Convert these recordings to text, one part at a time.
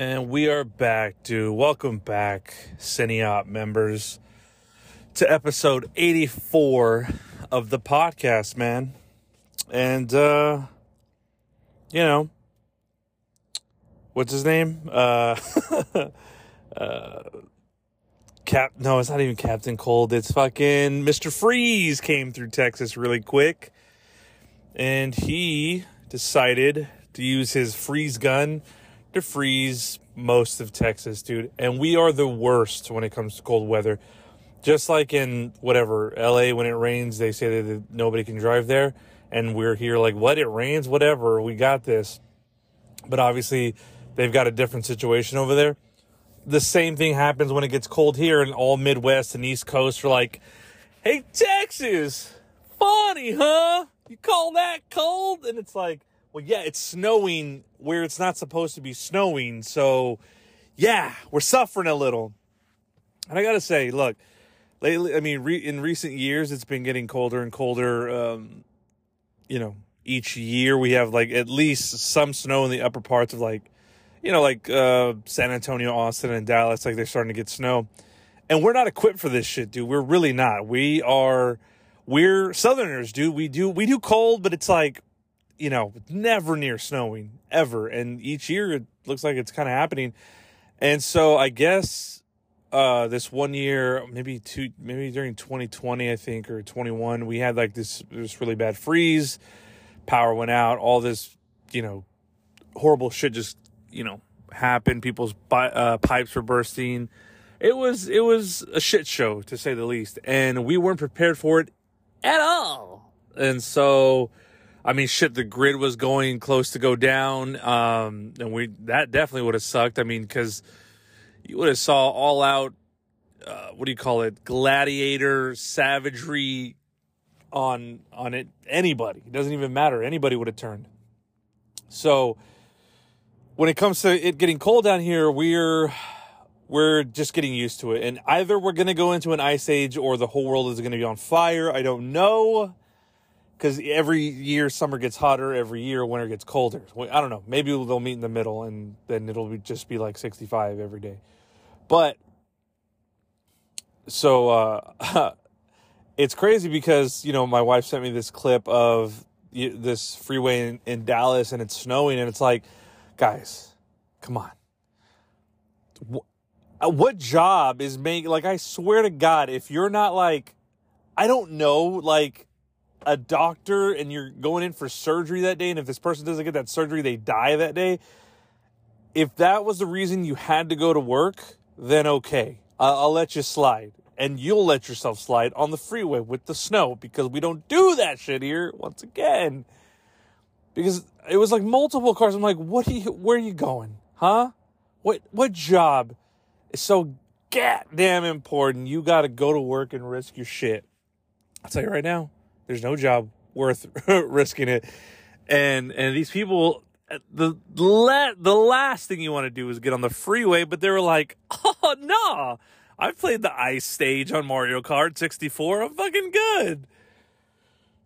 And we are back, dude. Welcome back, Cineop members, to episode 84 of the podcast, man. And, uh, you know, what's his name? Uh, uh, Cap, no, it's not even Captain Cold. It's fucking Mr. Freeze came through Texas really quick. And he decided to use his freeze gun to freeze most of Texas, dude. And we are the worst when it comes to cold weather. Just like in whatever LA, when it rains, they say that nobody can drive there. And we're here like, what? It rains? Whatever. We got this. But obviously, they've got a different situation over there. The same thing happens when it gets cold here, and all Midwest and East Coast are like, hey, Texas, funny, huh? You call that cold? And it's like, well, yeah, it's snowing where it's not supposed to be snowing. So, yeah, we're suffering a little. And I got to say, look, lately, I mean, re- in recent years, it's been getting colder and colder. Um, you know, each year we have like at least some snow in the upper parts of like, you know, like uh, San Antonio, Austin, and Dallas. Like they're starting to get snow. And we're not equipped for this shit, dude. We're really not. We are, we're Southerners, dude. We do, we do cold, but it's like, you know, never near snowing ever. And each year it looks like it's kind of happening. And so I guess uh, this one year, maybe two, maybe during 2020, I think, or 21, we had like this, this really bad freeze. Power went out. All this, you know, horrible shit just, you know, happened. People's uh, pipes were bursting. It was, it was a shit show to say the least. And we weren't prepared for it at all. And so, I mean, shit, the grid was going close to go down. Um, and we, that definitely would have sucked. I mean, cause you would have saw all out, uh, what do you call it? Gladiator savagery on, on it. Anybody. It doesn't even matter. Anybody would have turned. So when it comes to it getting cold down here, we're, we're just getting used to it. And either we're to go into an ice age or the whole world is to be on fire. I don't know because every year summer gets hotter, every year winter gets colder. I don't know. Maybe they'll meet in the middle, and then it'll be, just be like 65 every day. But so uh, it's crazy because you know my wife sent me this clip of this freeway in, in Dallas, and it's snowing, and it's like, guys, come on. Uh, what job is making like I swear to God, if you're not like, I don't know, like a doctor and you're going in for surgery that day, and if this person doesn't get that surgery, they die that day. If that was the reason you had to go to work, then okay, I'll, I'll let you slide. And you'll let yourself slide on the freeway with the snow because we don't do that shit here once again. Because it was like multiple cars. I'm like, what are you, where are you going? Huh? What, what job is so goddamn important? You got to go to work and risk your shit. I'll tell you right now there's no job worth risking it. And and these people the la- the last thing you want to do is get on the freeway, but they were like, "Oh no. I've played the ice stage on Mario Kart 64. I'm fucking good."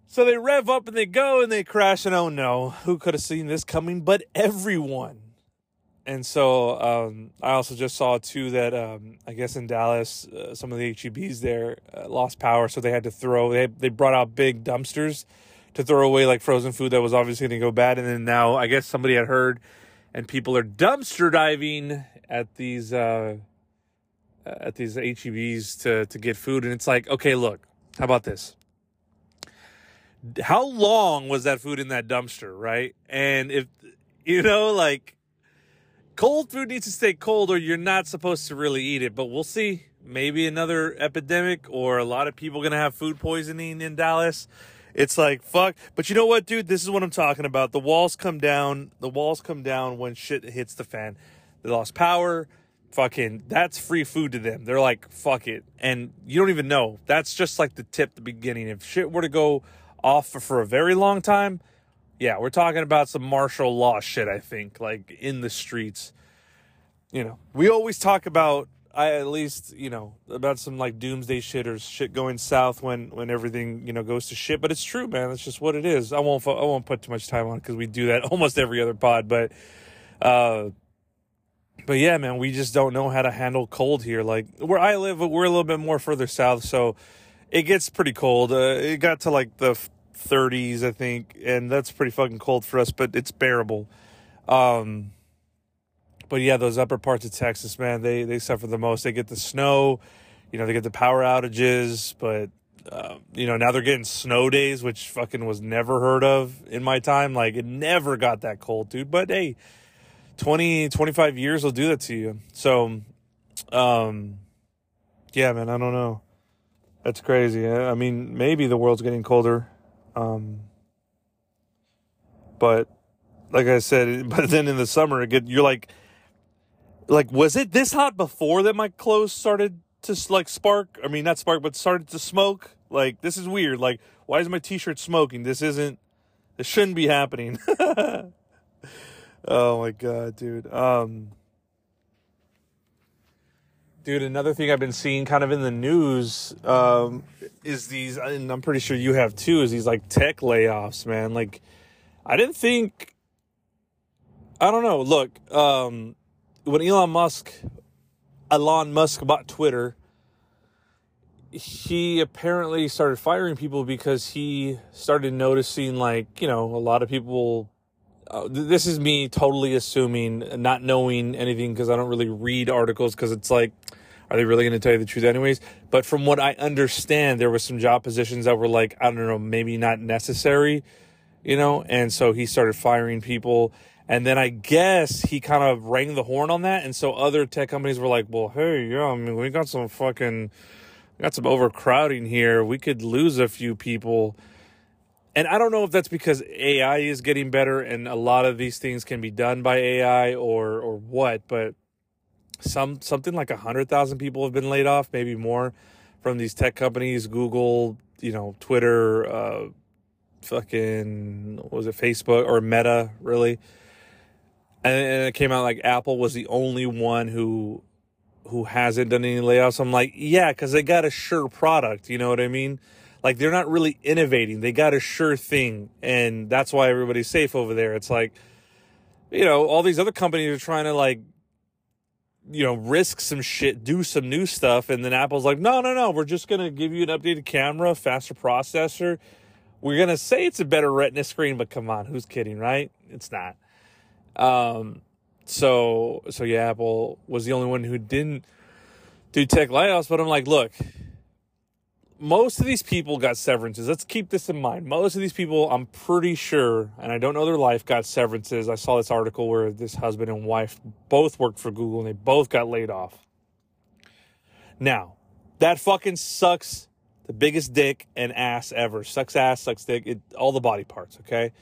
So they rev up and they go and they crash and oh no, who could have seen this coming but everyone and so um, I also just saw too that um, I guess in Dallas, uh, some of the HEBs there uh, lost power, so they had to throw. They they brought out big dumpsters to throw away like frozen food that was obviously going to go bad. And then now I guess somebody had heard, and people are dumpster diving at these uh, at these HEBs to to get food. And it's like, okay, look, how about this? How long was that food in that dumpster, right? And if you know, like cold food needs to stay cold or you're not supposed to really eat it but we'll see. Maybe another epidemic or a lot of people gonna have food poisoning in dallas. It's like fuck. But you know what dude? This is what i'm talking about. The walls come down. The walls come down when shit hits the fan. They lost power. Fucking that's free food to them. They're like fuck it. And you don't even know. That's just like the tip the beginning. If shit were to go off for, for a very long time yeah, we're talking about some martial law shit, I think, like in the streets. You know, we always talk about I at least, you know, about some like doomsday shit or shit going south when when everything, you know, goes to shit, but it's true, man. That's just what it is. I won't I won't put too much time on it cuz we do that almost every other pod, but uh but yeah, man, we just don't know how to handle cold here. Like where I live, we're a little bit more further south, so it gets pretty cold. Uh, it got to like the 30s, I think, and that's pretty fucking cold for us, but it's bearable. Um, but yeah, those upper parts of Texas, man, they they suffer the most. They get the snow, you know, they get the power outages, but uh, you know now they're getting snow days, which fucking was never heard of in my time. Like it never got that cold, dude. But hey, 20, 25 years will do that to you. So, um, yeah, man, I don't know. That's crazy. I mean, maybe the world's getting colder. Um, but like I said, but then in the summer, again, you're like, like, was it this hot before that my clothes started to like spark? I mean, not spark, but started to smoke. Like, this is weird. Like, why is my t-shirt smoking? This isn't, this shouldn't be happening. oh my God, dude. Um, Dude, another thing I've been seeing kind of in the news um, is these, and I'm pretty sure you have too, is these like tech layoffs, man. Like, I didn't think, I don't know. Look, um, when Elon Musk, Elon Musk bought Twitter, he apparently started firing people because he started noticing, like, you know, a lot of people. Uh, this is me totally assuming, not knowing anything because I don't really read articles because it's like, are they really going to tell you the truth anyways? But from what I understand, there were some job positions that were like, I don't know, maybe not necessary, you know? And so he started firing people. And then I guess he kind of rang the horn on that. And so other tech companies were like, well, hey, yeah, I mean, we got some fucking, got some overcrowding here. We could lose a few people. And I don't know if that's because AI is getting better and a lot of these things can be done by AI or, or what, but some something like a hundred thousand people have been laid off, maybe more, from these tech companies, Google, you know, Twitter, uh, fucking was it Facebook or Meta, really? And, and it came out like Apple was the only one who who hasn't done any layoffs. I'm like, yeah, because they got a sure product. You know what I mean? Like they're not really innovating. They got a sure thing, and that's why everybody's safe over there. It's like, you know, all these other companies are trying to like you know, risk some shit, do some new stuff. And then Apple's like, no, no, no, we're just to give you an updated camera, faster processor. We're to say it's a better retina screen, but come on, who's kidding, right? It's not. Um, so, so yeah, Apple was the only one who didn't do tech layoffs, but I'm like, look, most of these people got severances. Let's keep this in mind. Most of these people, I'm pretty sure, and I don't know their life, got severances. I saw this article where this husband and wife both worked for Google and they both got laid off. Now, that fucking sucks the biggest dick and ass ever. Sucks ass, sucks dick, it, all the body parts, okay?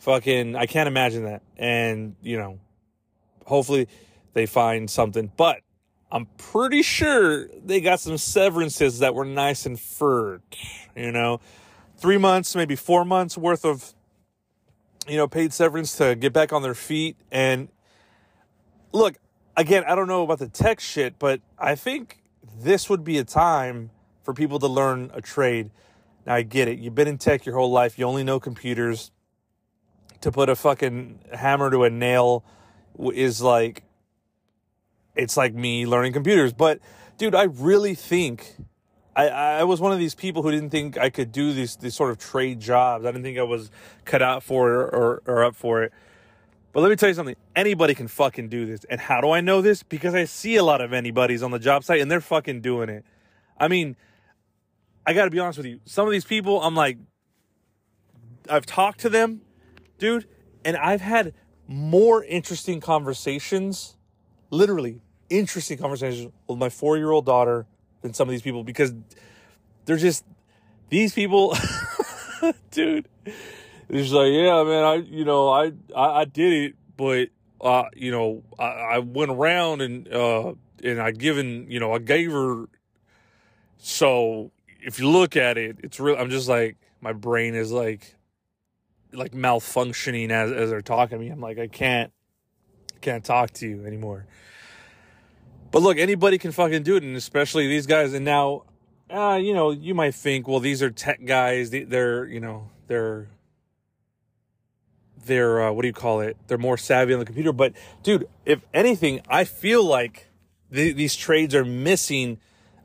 Fucking, I can't imagine that. And, you know, hopefully they find something. But I'm pretty sure they got some severances that were nice and furred, you know, three months, maybe four months worth of, you know, paid severance to get back on their feet. And look, again, I don't know about the tech shit, but I think this would be a time for people to learn a trade. Now, I get it. You've been in tech your whole life, you only know computers. To put a fucking hammer to a nail is like it's like me learning computers. But dude, I really think I, I was one of these people who didn't think I could do these these sort of trade jobs. I didn't think I was cut out for it or, or up for it. But let me tell you something. Anybody can fucking do this. And how do I know this? Because I see a lot of anybody's on the job site and they're fucking doing it. I mean, I got to be honest with you. Some of these people, I'm like, I've talked to them, dude, and I've had more interesting conversations literally interesting conversations with my four year old daughter than some of these people because they're just these people, dude. It's like, yeah, man, I, you know, I, I, I did it, but, uh, you know, I, I went around and, uh, and I given, you know, I gave her. So if you look at it, it's real. I'm just like, my brain is like, like malfunctioning as, as they're talking to me. I'm like, I can't, can't talk to you anymore. But look, anybody can fucking do it, and especially these guys. And now, uh, you know, you might think, well, these are tech guys. They're, you know, they're they're uh, what do you call it? They're more savvy on the computer. But dude, if anything, I feel like th- these trades are missing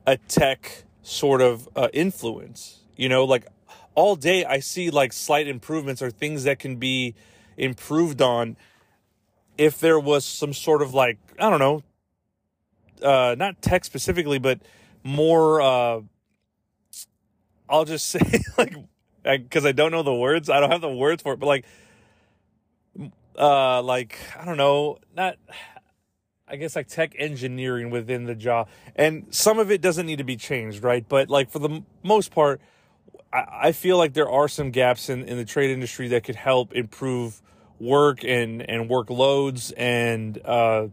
a tech sort of uh, influence. You know, like all day I see like slight improvements or things that can be improved on if there was some sort of like I don't know, uh, not tech specifically, but more. Uh, I'll just say like because I, don't know the words. I don't have the words for it, but like, uh, like I don't know, not. I guess like tech engineering within the job, and some of it doesn't need to be changed, right? But like for the most part, I, I feel like there are some gaps in, in the trade industry that could help improve work and and workloads and uh,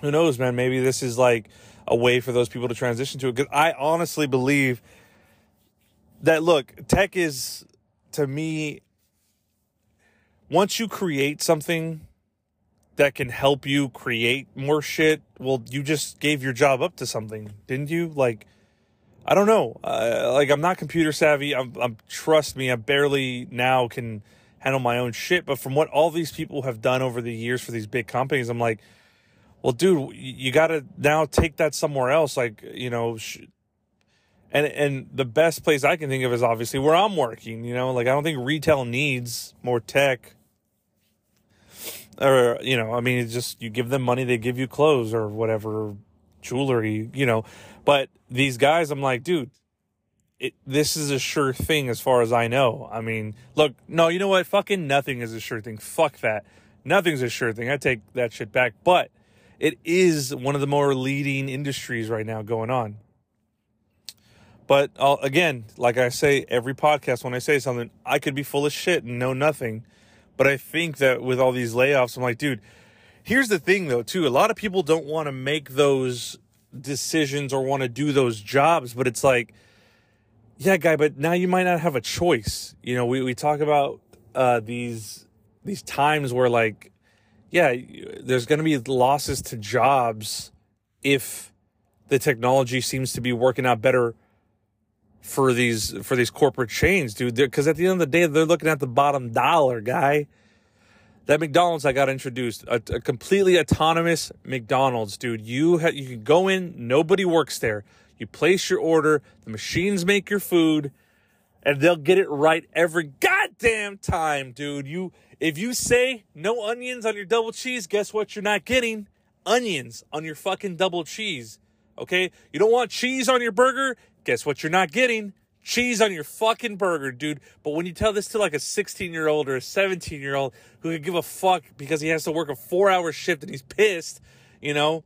who knows, man? Maybe this is like a way for those people to transition to it. Because I honestly believe that look, tech is to me once you create something that can help you create more shit, well, you just gave your job up to something, didn't you? Like, I don't know. Uh, like, I'm not computer savvy. I'm, I'm, trust me, I barely now can handle my own shit. But from what all these people have done over the years for these big companies, I'm like, well, dude, you got to now take that somewhere else. Like, you know, sh- and and the best place I can think of is obviously where I'm working. You know, like I don't think retail needs more tech. Or you know, I mean, it's just you give them money, they give you clothes or whatever, jewelry. You know, but these guys, I'm like, dude, it, this is a sure thing as far as I know. I mean, look, no, you know what? Fucking nothing is a sure thing. Fuck that. Nothing's a sure thing. I take that shit back. But it is one of the more leading industries right now going on. But I'll, again, like I say every podcast, when I say something, I could be full of shit and know nothing. But I think that with all these layoffs, I'm like, dude, here's the thing though, too. A lot of people don't want to make those decisions or want to do those jobs, but it's like, yeah, guy, but now you might not have a choice. You know, we, we talk about uh, these these times where like, yeah, there's going to be losses to jobs if the technology seems to be working out better for these for these corporate chains, dude. Because at the end of the day, they're looking at the bottom dollar, guy. That McDonald's I got introduced, a, a completely autonomous McDonald's, dude. You ha- you can go in, nobody works there. You place your order, the machines make your food, and they'll get it right every goddamn time, dude. You if you say no onions on your double cheese, guess what you're not getting? Onions on your fucking double cheese. Okay? You don't want cheese on your burger? Guess what you're not getting? Cheese on your fucking burger, dude. But when you tell this to like a 16 year old or a 17 year old who could give a fuck because he has to work a four hour shift and he's pissed, you know,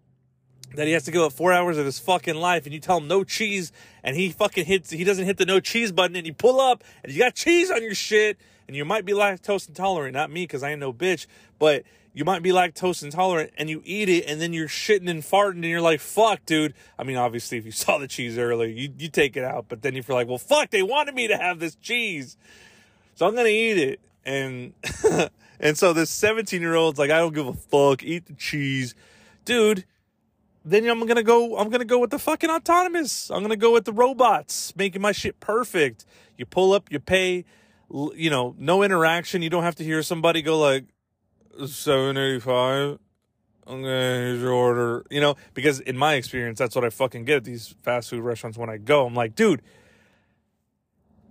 that he has to give up four hours of his fucking life and you tell him no cheese and he fucking hits, he doesn't hit the no cheese button and you pull up and you got cheese on your shit and you might be lactose intolerant, not me because I ain't no bitch, but you might be lactose intolerant and you eat it and then you're shitting and farting and you're like, fuck, dude. I mean, obviously, if you saw the cheese earlier, you, you take it out, but then you feel like, well, fuck, they wanted me to have this cheese. So I'm to eat it. And, and so this 17 year old's like, I don't give a fuck, eat the cheese. Dude, then I'm to go, I'm to go with the fucking autonomous. I'm to go with the robots making my shit perfect. You pull up, you pay, you know, no interaction. You don't have to hear somebody go like, seven eighty five. Okay, here's your order. You know, because in my experience, that's what I fucking get at these fast food restaurants when I go. I'm like, dude,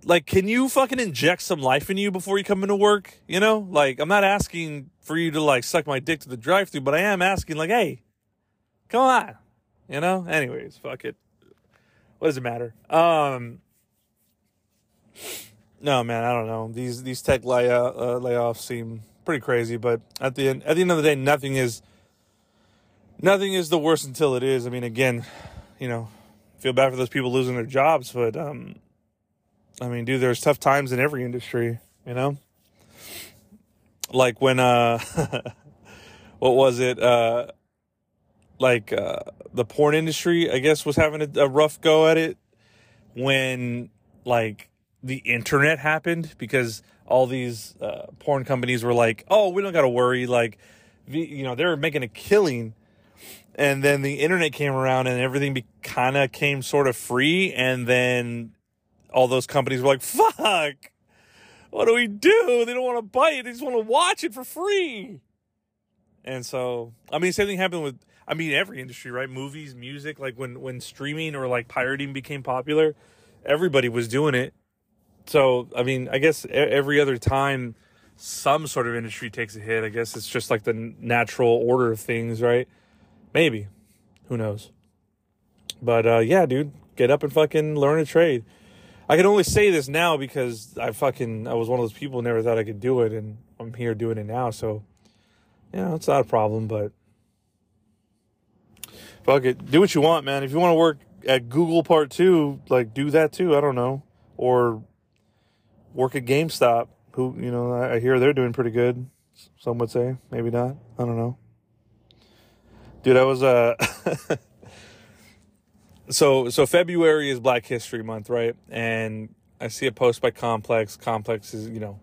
like, can you fucking inject some life in you before you come into work? You know, like, I'm not asking for you to like suck my dick to the drive through, but I am asking, like, hey, come on. You know? Anyways, fuck it. What does it matter? Um, no, man, I don't know. These these tech lay, uh, layoffs seem pretty crazy. But at the end, at the end of the day, nothing is nothing is the worst until it is. I mean, again, you know, feel bad for those people losing their jobs, but um, I mean, dude, there's tough times in every industry, you know. Like when uh, what was it? Uh, like uh, the porn industry, I guess, was having a, a rough go at it when like the internet happened because all these uh, porn companies were like, "Oh, we don't got to worry." Like, you know, they were making a killing, and then the internet came around and everything be- kind of came sort of free, and then all those companies were like, "Fuck." what do we do? They don't want to buy it. They just want to watch it for free. And so, I mean, same thing happened with, I mean, every industry, right? Movies, music, like when, when streaming or like pirating became popular, everybody was doing it. So, I mean, I guess every other time some sort of industry takes a hit, I guess it's just like the natural order of things, right? Maybe. Who knows? But uh, yeah, dude, get up and fucking learn a trade. I can only say this now because I fucking I was one of those people never thought I could do it, and I'm here doing it now. So, yeah, it's not a problem. But fuck it, do what you want, man. If you want to work at Google Part Two, like do that too. I don't know, or work at GameStop. Who you know, I hear they're doing pretty good. Some would say, maybe not. I don't know. Dude, I was uh so so February is Black History Month, right? And I see a post by Complex. Complex is, you know,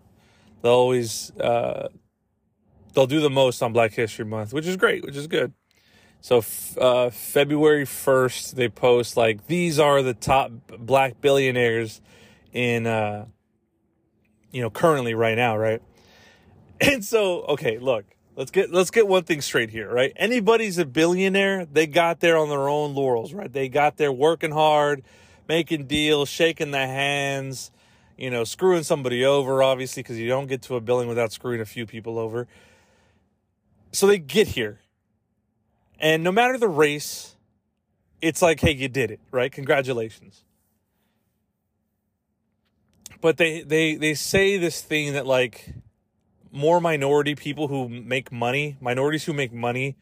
they'll always uh, they'll do the most on Black History Month, which is great, which is good. So uh, February first, they post like these are the top black billionaires in uh, you know currently right now, right? And so okay, look, Let's get let's get one thing straight here, right? Anybody's a billionaire, they got there on their own laurels, right? They got there working hard, making deals, shaking the hands, you know, screwing somebody over, obviously, because you don't get to a billion without screwing a few people over. So they get here. And no matter the race, it's like, hey, you did it, right? Congratulations. But they they they say this thing that like more minority people who make money, minorities who make money,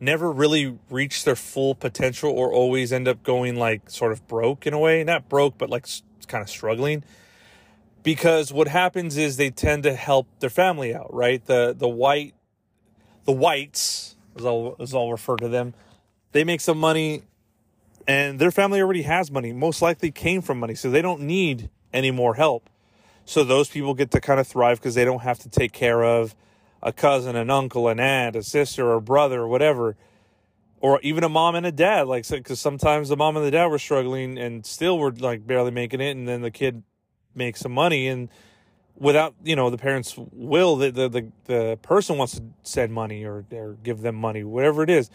never really reach their full potential or always end up going like sort of broke in a way. Not broke, but like kind of struggling. Because what happens is they tend to help their family out, right? The the white the whites, as I'll as I'll refer to them, they make some money and their family already has money, most likely came from money, so they don't need any more help. So those people get to kind of thrive because they don't have to take care of a cousin, an uncle, an aunt, a sister, or a brother, or whatever, or even a mom and a dad. Like, because sometimes the mom and the dad were struggling and still were like barely making it, and then the kid makes some money, and without you know the parents' will, the the the, the person wants to send money or or give them money, whatever it is,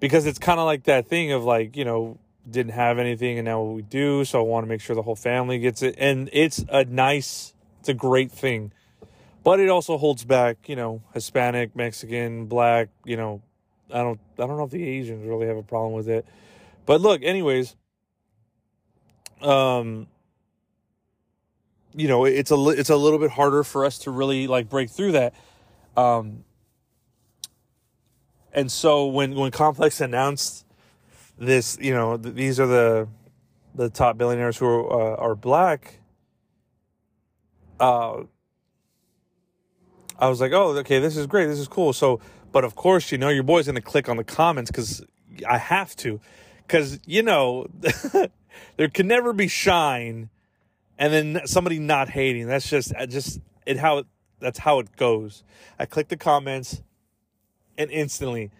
because it's kind of like that thing of like you know didn't have anything and now we do so i want to make sure the whole family gets it and it's a nice it's a great thing. But it also holds back you know hispanic mexican black you know i don't i don't know if the asians really have a problem with it. But look anyways um you know it's a it's a little bit harder for us to really like break through that um and so when when complex announced this, you know, th- these are the the top billionaires who are, uh, are black. Uh, I was like, oh, okay, this is great, this is cool. So, but of course, you know, your boy's gonna click on the comments because I have to, because you know, there can never be shine, and then somebody not hating. That's just, just it how that's how it goes. I click the comments, and instantly,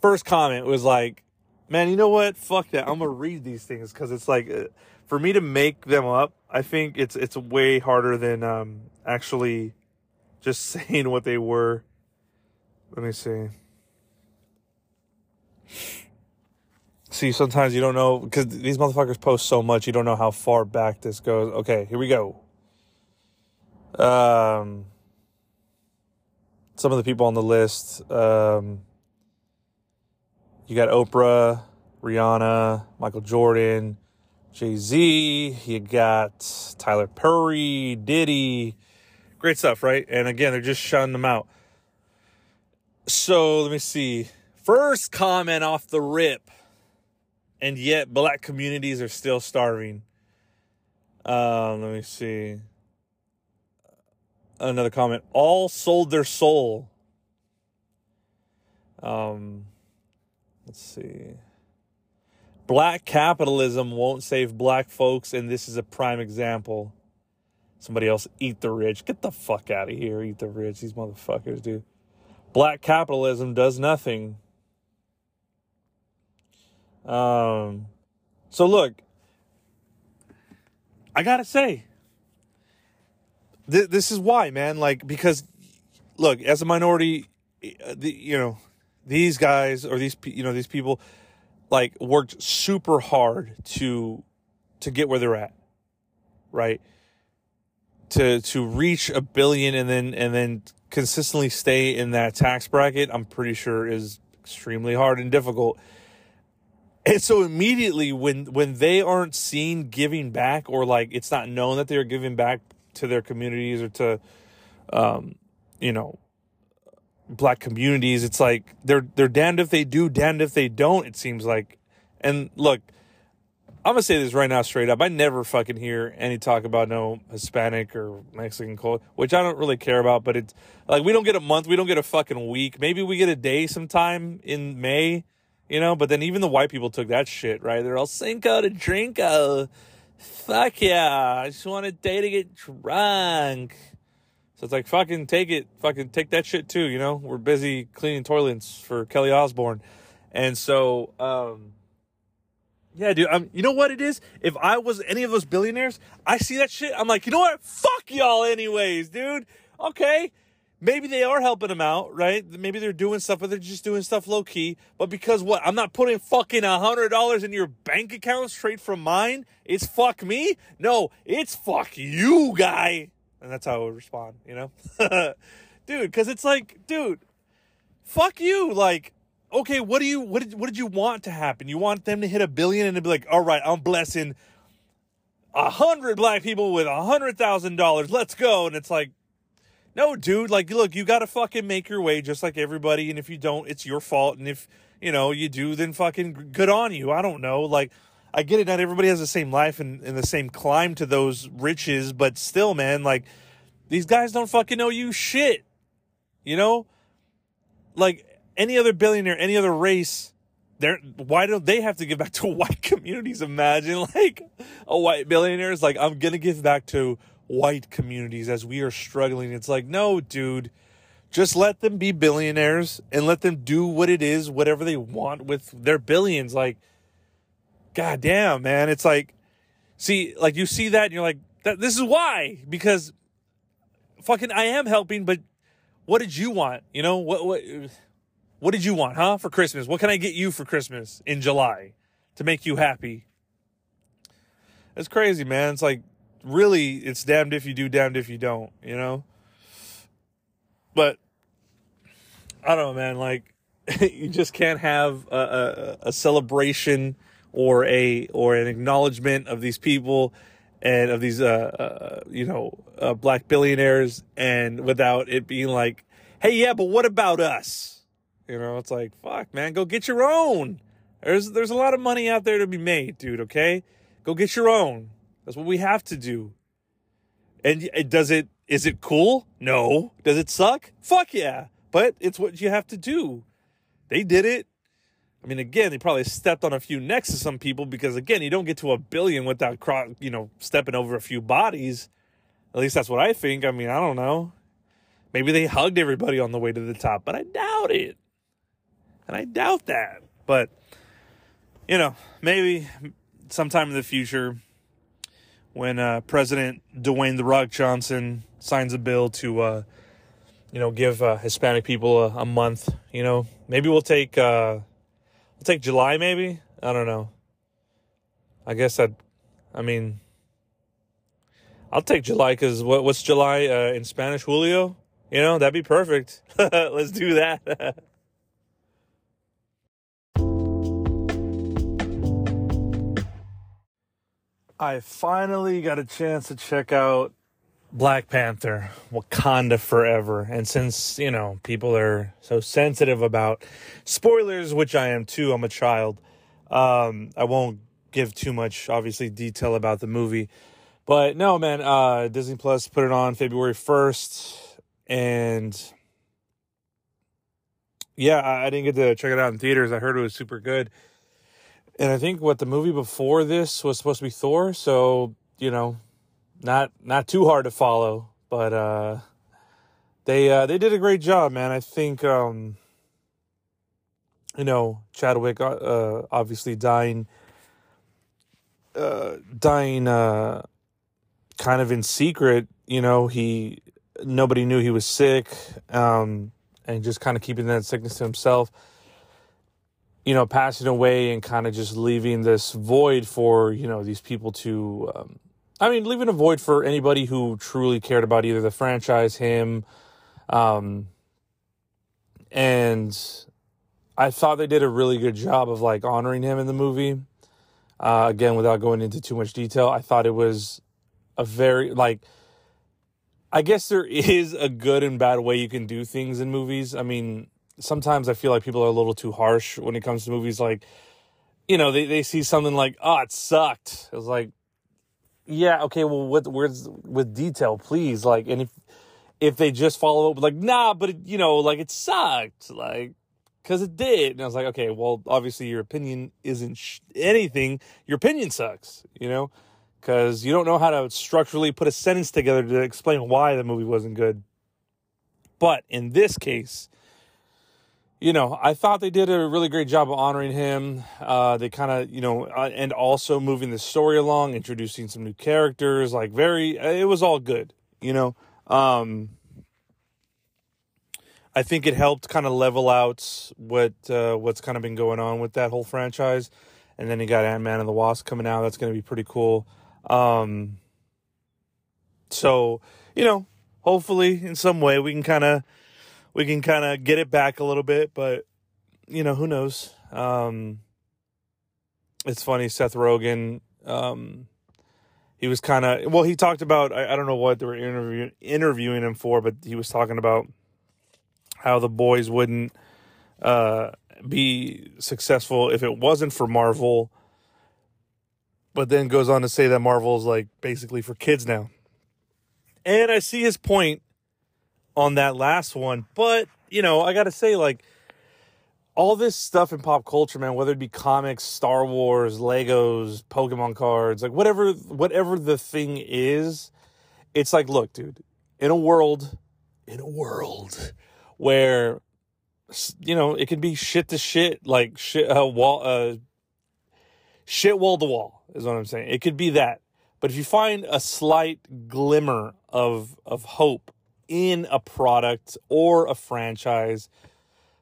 first comment was like, man, you know what? Fuck that. I'm gonna read these things because it's like, uh, for me to make them up, I think it's it's way harder than um actually just saying what they were. Let me see. See, sometimes you don't know because these motherfuckers post so much, you don't know how far back this goes. Okay, here we go. Um, some of the people on the list. Um, you got Oprah, Rihanna, Michael Jordan, Jay Z. You got Tyler Perry, Diddy. Great stuff, right? And again, they're just shutting them out. So let me see. First comment off the rip. And yet, black communities are still starving. Um, let me see. Another comment. All sold their soul. Um, Let's see. Black capitalism won't save black folks, and this is a prime example. Somebody else eat the rich. Get the fuck out of here, eat the rich. These motherfuckers, dude. Black capitalism does nothing. Um, so look, I gotta say, th- this is why, man. Like because, look, as a minority, uh, the, you know, these guys or these you know these people like worked super hard to to get where they're at, right? To to reach a billion and then and then consistently stay in that tax bracket, I'm pretty sure is extremely hard and difficult. And so immediately when when they aren't seen giving back or like it's not known that they're giving back to their communities or to um you know black communities, it's like they're they're damned if they do, damned if they don't, it seems like. And look, I'm gonna say this right now straight up. I never fucking hear any talk about no Hispanic or Mexican culture, which I don't really care about. But it's like we don't get a month, we don't get a fucking week. Maybe we get a day sometime in May, you know. But then even the white people took that shit, right? They're all Cinco de Drinko. Fuck yeah! I just want a day to get drunk. So it's like fucking take it, fucking take that shit too. You know, we're busy cleaning toilets for Kelly Osbourne. and so. um yeah, dude. I'm, you know what it is? If I was any of those billionaires, I see that shit. I'm like, you know what? Fuck y'all, anyways, dude. Okay. Maybe they are helping them out, right? Maybe they're doing stuff, but they're just doing stuff low key. But because what? I'm not putting fucking a hundred dollars in your bank account straight from mine. It's fuck me. No, it's fuck you, guy. And that's how I would respond, you know, dude. Because it's like, dude, fuck you. Like, okay, what do you what did what did you want to happen? You want them to hit a billion and to be like, all right, I'm blessing a hundred black people with a hundred thousand dollars. Let's go. And it's like, no, dude, like look, you gotta fucking make your way just like everybody, and if you don't, it's your fault. And if you know you do, then fucking good on you. I don't know. Like I get it, not everybody has the same life and, and the same climb to those riches, but still, man, like these guys don't fucking know you shit. You know? Like any other billionaire, any other race, they're why don't they have to give back to white communities? Imagine like a white billionaire is like, I'm gonna give back to white communities as we are struggling. It's like, no, dude, just let them be billionaires and let them do what it is, whatever they want with their billions. Like, god damn, man. It's like, see, like you see that and you're like, that, this is why because fucking I am helping, but what did you want? You know what? What? What did you want, huh? For Christmas? What can I get you for Christmas in July to make you happy? It's crazy, man. It's like really, it's damned if you do, damned if you don't, you know? But I don't know, man. Like, you just can't have a, a, a, celebration or a or an acknowledgement of these people and of these uh, uh you know uh, black billionaires and without it being like hey yeah but what about us you know, it's like, fuck, man, go get your own. There's there's a lot of money out there to be made, dude, okay? Go get your own. That's what we have to do. And does it is it cool? No. Does it suck? Fuck yeah. But it's what you have to do. They did it. I mean, again, they probably stepped on a few necks of some people because, again, you don't get to a billion without, you know, stepping over a few bodies. At least that's what I think. I mean, I don't know. Maybe they hugged everybody on the way to the top, but I doubt it. And I doubt that. But, you know, maybe sometime in the future when uh, President Dwayne The Rock Johnson signs a bill to, uh, you know, give uh, Hispanic people a, a, month, you know, maybe we'll take, uh, we'll take July maybe. I don't know. I guess I'd, I mean, I'll take July because what, what's July uh, in Spanish? Julio? You know, that'd be perfect. Let's do that. I finally got a chance to check out Black Panther, Wakanda Forever. And since, you know, people are so sensitive about spoilers, which I am too, I'm a child, um, I won't give too much, obviously, detail about the movie. But no, man, uh, Disney Plus put it on February 1st. And yeah, I, I didn't get to check it out in theaters. I heard it was super good and I think what the movie before this was supposed to be Thor, so you know, not not too hard to follow, but uh, they uh, they did a great job, man. I think um, you know Chadwick uh, uh obviously dying, uh, dying uh, kind of in secret you know, he nobody knew he was sick, um, and just kind of keeping that sickness to himself. You know, passing away and kind of just leaving this void for you know these people to. Um, I mean, leaving a void for anybody who truly cared about either the franchise, him, um, and I thought they did a really good job of like honoring him in the movie. Uh, again, without going into too much detail, I thought it was a very like I guess there is a good and bad way you can do things in movies. I mean, sometimes I feel like people are a little too harsh when it comes to movies. Like, you know, they, they see something like, oh, it sucked. It was like, yeah, okay, well, what, where's with detail, please? Like, and if, if they just follow up like, nah, but it, you know, like it sucked, like, cause it did. And I was like, okay, well, obviously your opinion isn't sh- anything. Your opinion sucks, you know? because you don't know how to structurally put a sentence together to explain why the movie wasn't good. But in this case, you know, I thought they did a really great job of honoring him. Uh, they kind of, you know, uh, and also moving the story along, introducing some new characters. Like, very, it was all good, you know. Um, I think it helped kind of level out what uh, what's kind of been going on with that whole franchise. And then you got Ant Man and the Wasp coming out. That's going to be pretty cool. Um, so you know, hopefully in some way we can kind of we can kind of get it back a little bit, but you know who knows. Um, it's funny, Seth Rogen. Um, he was kind of well. He talked about I, I don't know what they were interviewing interviewing him for, but he was talking about how the boys wouldn't uh, be successful if it wasn't for Marvel but then goes on to say that Marvel's like basically for kids now. And I see his point on that last one, but you know, I got to say like all this stuff in pop culture, man, whether it be comics, Star Wars, Legos, Pokemon cards, like whatever whatever the thing is, it's like, look, dude, in a world in a world where you know, it can be shit to shit, like shit uh, wall uh shit wall to wall is what I'm saying. It could be that. But if you find a slight glimmer of of hope in a product or a franchise,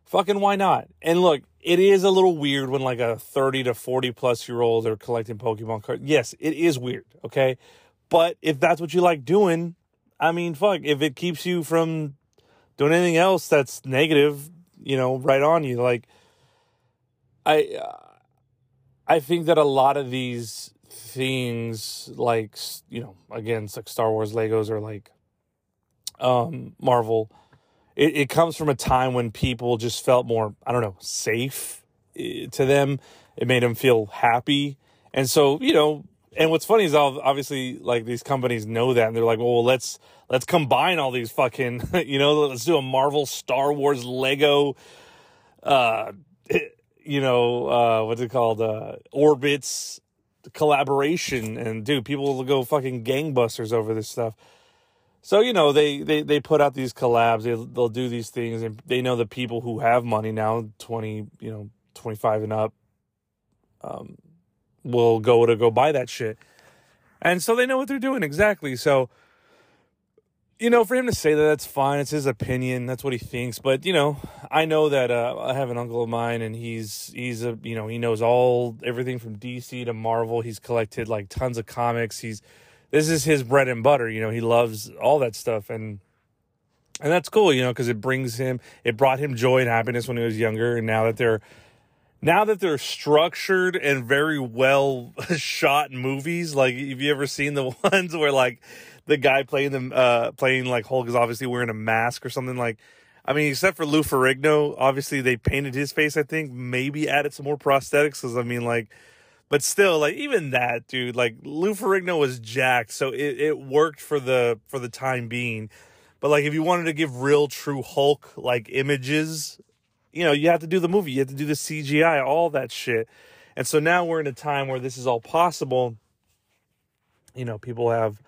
fucking why not? And look, it is a little weird when like a 30 to 40 plus year old are collecting Pokemon cards. Yes, it is weird, okay? But if that's what you like doing, I mean, fuck, if it keeps you from doing anything else that's negative, you know, right on you like I uh, I think that a lot of these things, like you know, again, it's like Star Wars Legos or like um, Marvel, it, it comes from a time when people just felt more, I don't know, safe eh, to them. It made them feel happy, and so you know. And what's funny is obviously like these companies know that, and they're like, well, let's let's combine all these fucking, you know, let's do a Marvel, Star Wars, Lego, uh, you know, uh, what's it called? Uh, orbits collaboration. And dude, people will go fucking gangbusters over this stuff. So, you know, they, they, they put out these collabs, they, they'll do these things, and they know the people who have money now, 20, you know, 25 and up, um, will go to go buy that shit. And so they know what they're doing exactly. So, you know, for him to say that, that's fine. It's his opinion. That's what he thinks. But you know, I know that uh, I have an uncle of mine, and he's he's a you know he knows all everything from DC to Marvel. He's collected like tons of comics. He's this is his bread and butter. You know, he loves all that stuff, and and that's cool. You know, because it brings him, it brought him joy and happiness when he was younger, and now that they're now that they're structured and very well shot movies, like have you ever seen the ones where like the guy playing them uh playing like Hulk is obviously wearing a mask or something like I mean, except for Lou Ferrigno, obviously they painted his face. I think maybe added some more prosthetics because I mean, like, but still, like even that dude, like Lou Ferrigno was jacked, so it, it worked for the for the time being. But like, if you wanted to give real, true Hulk like images, you know, you have to do the movie, you have to do the CGI, all that shit. And so now we're in a time where this is all possible. You know, people have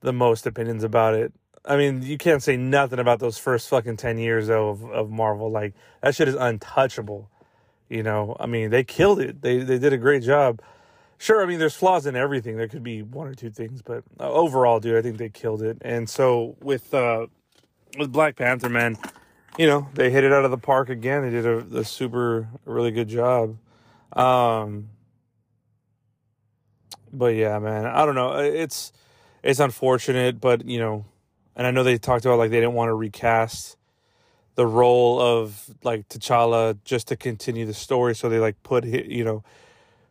the most opinions about it. I mean, you can't say nothing about those first fucking 10 years though, of, of Marvel. Like, that shit is untouchable. You know, I mean, they killed it. They, they did a great job. sure, I mean, there's flaws in everything. There could be one or two things, but uh, overall, dude, I think they killed it. And so with uh, with Black Panther, man, you know, they hit it out of the park again. They did a, a super, really good job. Um, but yeah, man, I don't know. It's it's unfortunate, but you know, and I know they talked about like they didn't want to recast the role of like T'Challa just to continue the story, so they like put you know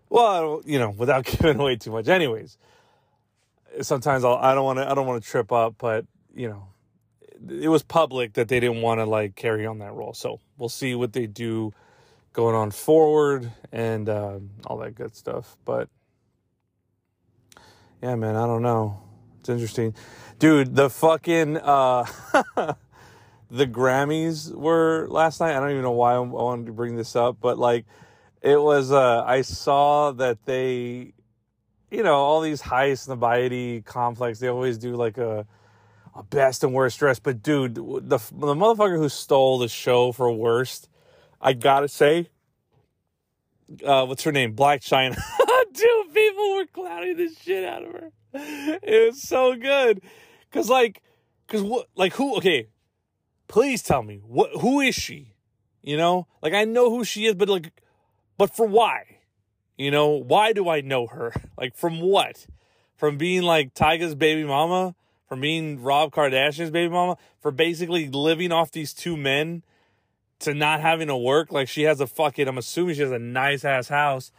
well, you know, without giving away too much. Anyways, sometimes I'll, I don't want to. I don't want to trip up, but you know, it was public that they didn't want to like carry on that role. So we'll see what they do going on forward and uh, all that good stuff. But yeah, man, I don't know. It's interesting, dude. The fucking uh, the Grammys were last night. I don't even know why I wanted to bring this up, but like it was uh I saw that they you know, all these the Variety complex, they always do like a a best and worst dress. But dude, the the motherfucker who stole the show for worst, I gotta say, uh, what's her name? Blac Chyna. dude, people were clowning the shit out of her. It was so good, cause like, cause what, like who? Okay, please tell me what who is she? You know, like I know who she is, but like but for why? You know, why do I know her? Like, from what? From being like Tyga's baby mama? From being Rob Kardashian's baby mama? For basically living off these two men to not having to work? Like, she has a fucking, I'm assuming she has a nice ass house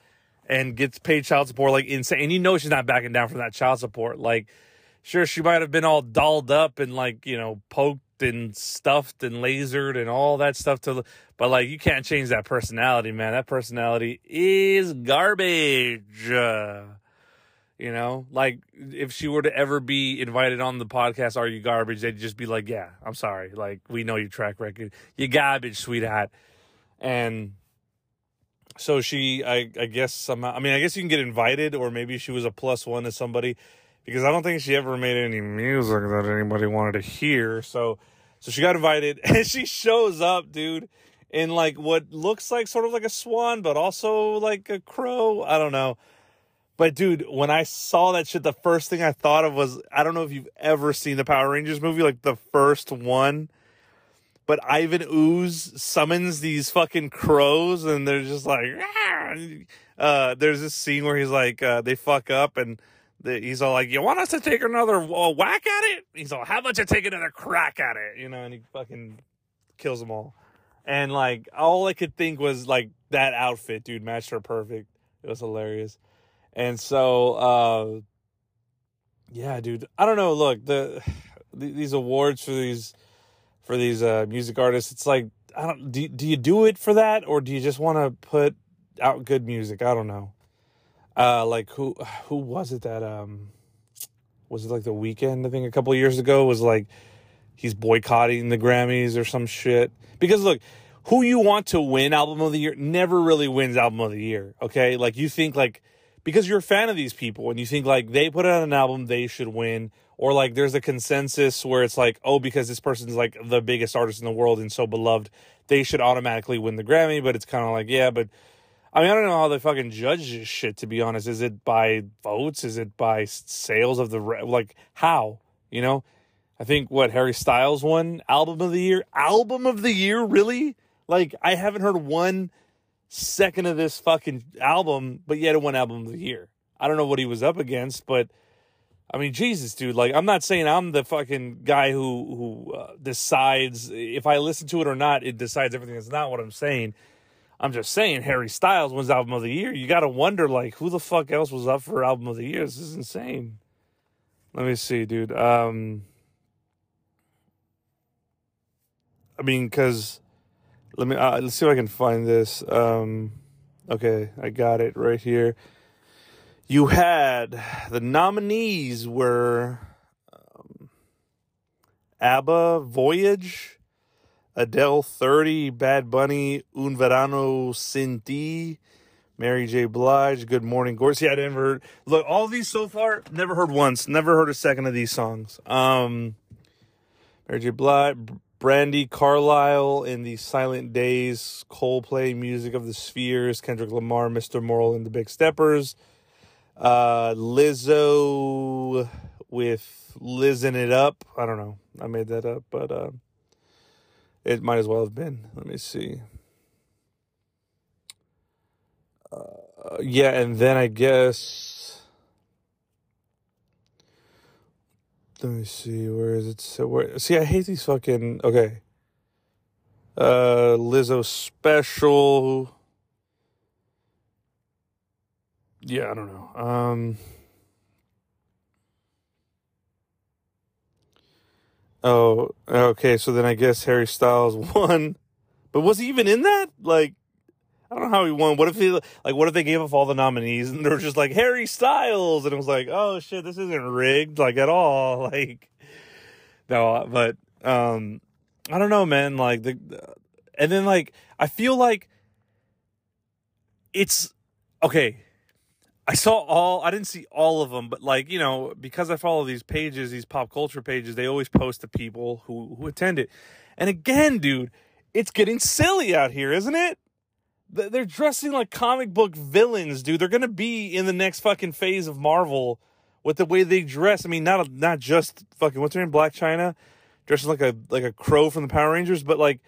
and gets paid child support like insane. And you know she's not backing down from that child support. Like, sure, she might have been all dolled up and like, you know, poked and stuffed and lasered and all that stuff to but like you can't change that personality man. That personality is garbage uh, you know? Like if she were to ever be invited on the podcast are you garbage? they'd just be like yeah i'm sorry. Like we know your track record. You garbage sweetheart. And so she i i guess somehow i mean i guess you can get invited or maybe she was a plus one to somebody because I don't think she ever made any music that anybody wanted to hear. So, so she got invited, and she shows up, dude, in like what looks like sort of like a swan, but also like a crow. I don't know. But dude, when I saw that shit, the first thing I thought of was I don't know if you've ever seen the Power Rangers movie, like the first one. But Ivan Ooze summons these fucking crows, and they're just like, uh, there's this scene where he's like, uh, they fuck up, and he's all like, "You want us to take another uh, whack at it?" He's all, "How about you take another crack at it?" You know, and he fucking kills them all. And like, all I could think was like that outfit, dude, matched her perfect. It was hilarious. And so, uh, yeah, dude, I don't know. Look, the these awards for these for these uh, music artists, it's like, I don't. Do do you do it for that, or do you just want to put out good music? I don't know uh like who who was it that um was it like the Weeknd i think a couple years ago? Was like he's boycotting the grammys or some shit. Because look who you want to win album of the year never really wins album of the year okay? Like you think like because you're a fan of these people and you think like they put out an album they should win. Or like there's a consensus where it's like oh because this person's like the biggest artist in the world and so beloved they should automatically win the grammy but it's kind of like yeah but I mean, I don't know how they fucking judge this shit. To be honest, is it by votes? Is it by sales of the re- like how? You know, I think what Harry Styles won album of the year. Album of the year, really? Like I haven't heard one second of this fucking album, but yet it won album of the year. I don't know what he was up against, but I mean, Jesus, dude. Like, I'm not saying I'm the fucking guy who who uh, decides if I listen to it or not. It decides everything. That's not what I'm saying. I'm just saying, Harry Styles wins album of the year. You got to wonder, like, who the fuck else was up for album of the year? This is insane. Let me see, dude. Um, I mean, cause let me uh, let's see if I can find this. Um, okay, I got it right here. You had the nominees were um, ABBA, Voyage. Adele 30, Bad Bunny, Un Verano Sin Ti, Mary J. Blige, Good Morning Gordy. I never heard. Look, all these so far, never heard once. Never heard a second of these songs. Um, Mary J. Blige, Brandi Carlile in the Silent Days, Coldplay, Music of the Spheres, Kendrick Lamar, Mr. Moral, and the Big Steppers. Uh, Lizzo with Lizzing It Up. I don't know. I made that up, but uh, it might as well have been. Let me see. Uh, yeah, and then I guess. Let me see. Where is it? So where? See, I hate these fucking. Okay. Uh, Lizzo special. Yeah, I don't know. Um. Oh, okay. So then I guess Harry Styles won, but was he even in that? Like, I don't know how he won. What if he like? What if they gave up all the nominees and they were just like Harry Styles, and it was like, oh shit, this isn't rigged like at all. Like, no, but um, I don't know, man. Like the, and then like I feel like it's okay. I saw all, I didn't see all of them, but like, you know, because I follow these pages, these pop culture pages, they always post the people who, who attend it. And again, dude, it's getting silly out here, isn't it? They're dressing like comic book villains, dude. They're to be in the next fucking phase of Marvel with the way they dress. I mean, not, not just fucking, what's her name? Blac Chyna, dresses like a, like a crow from the Power Rangers, but like,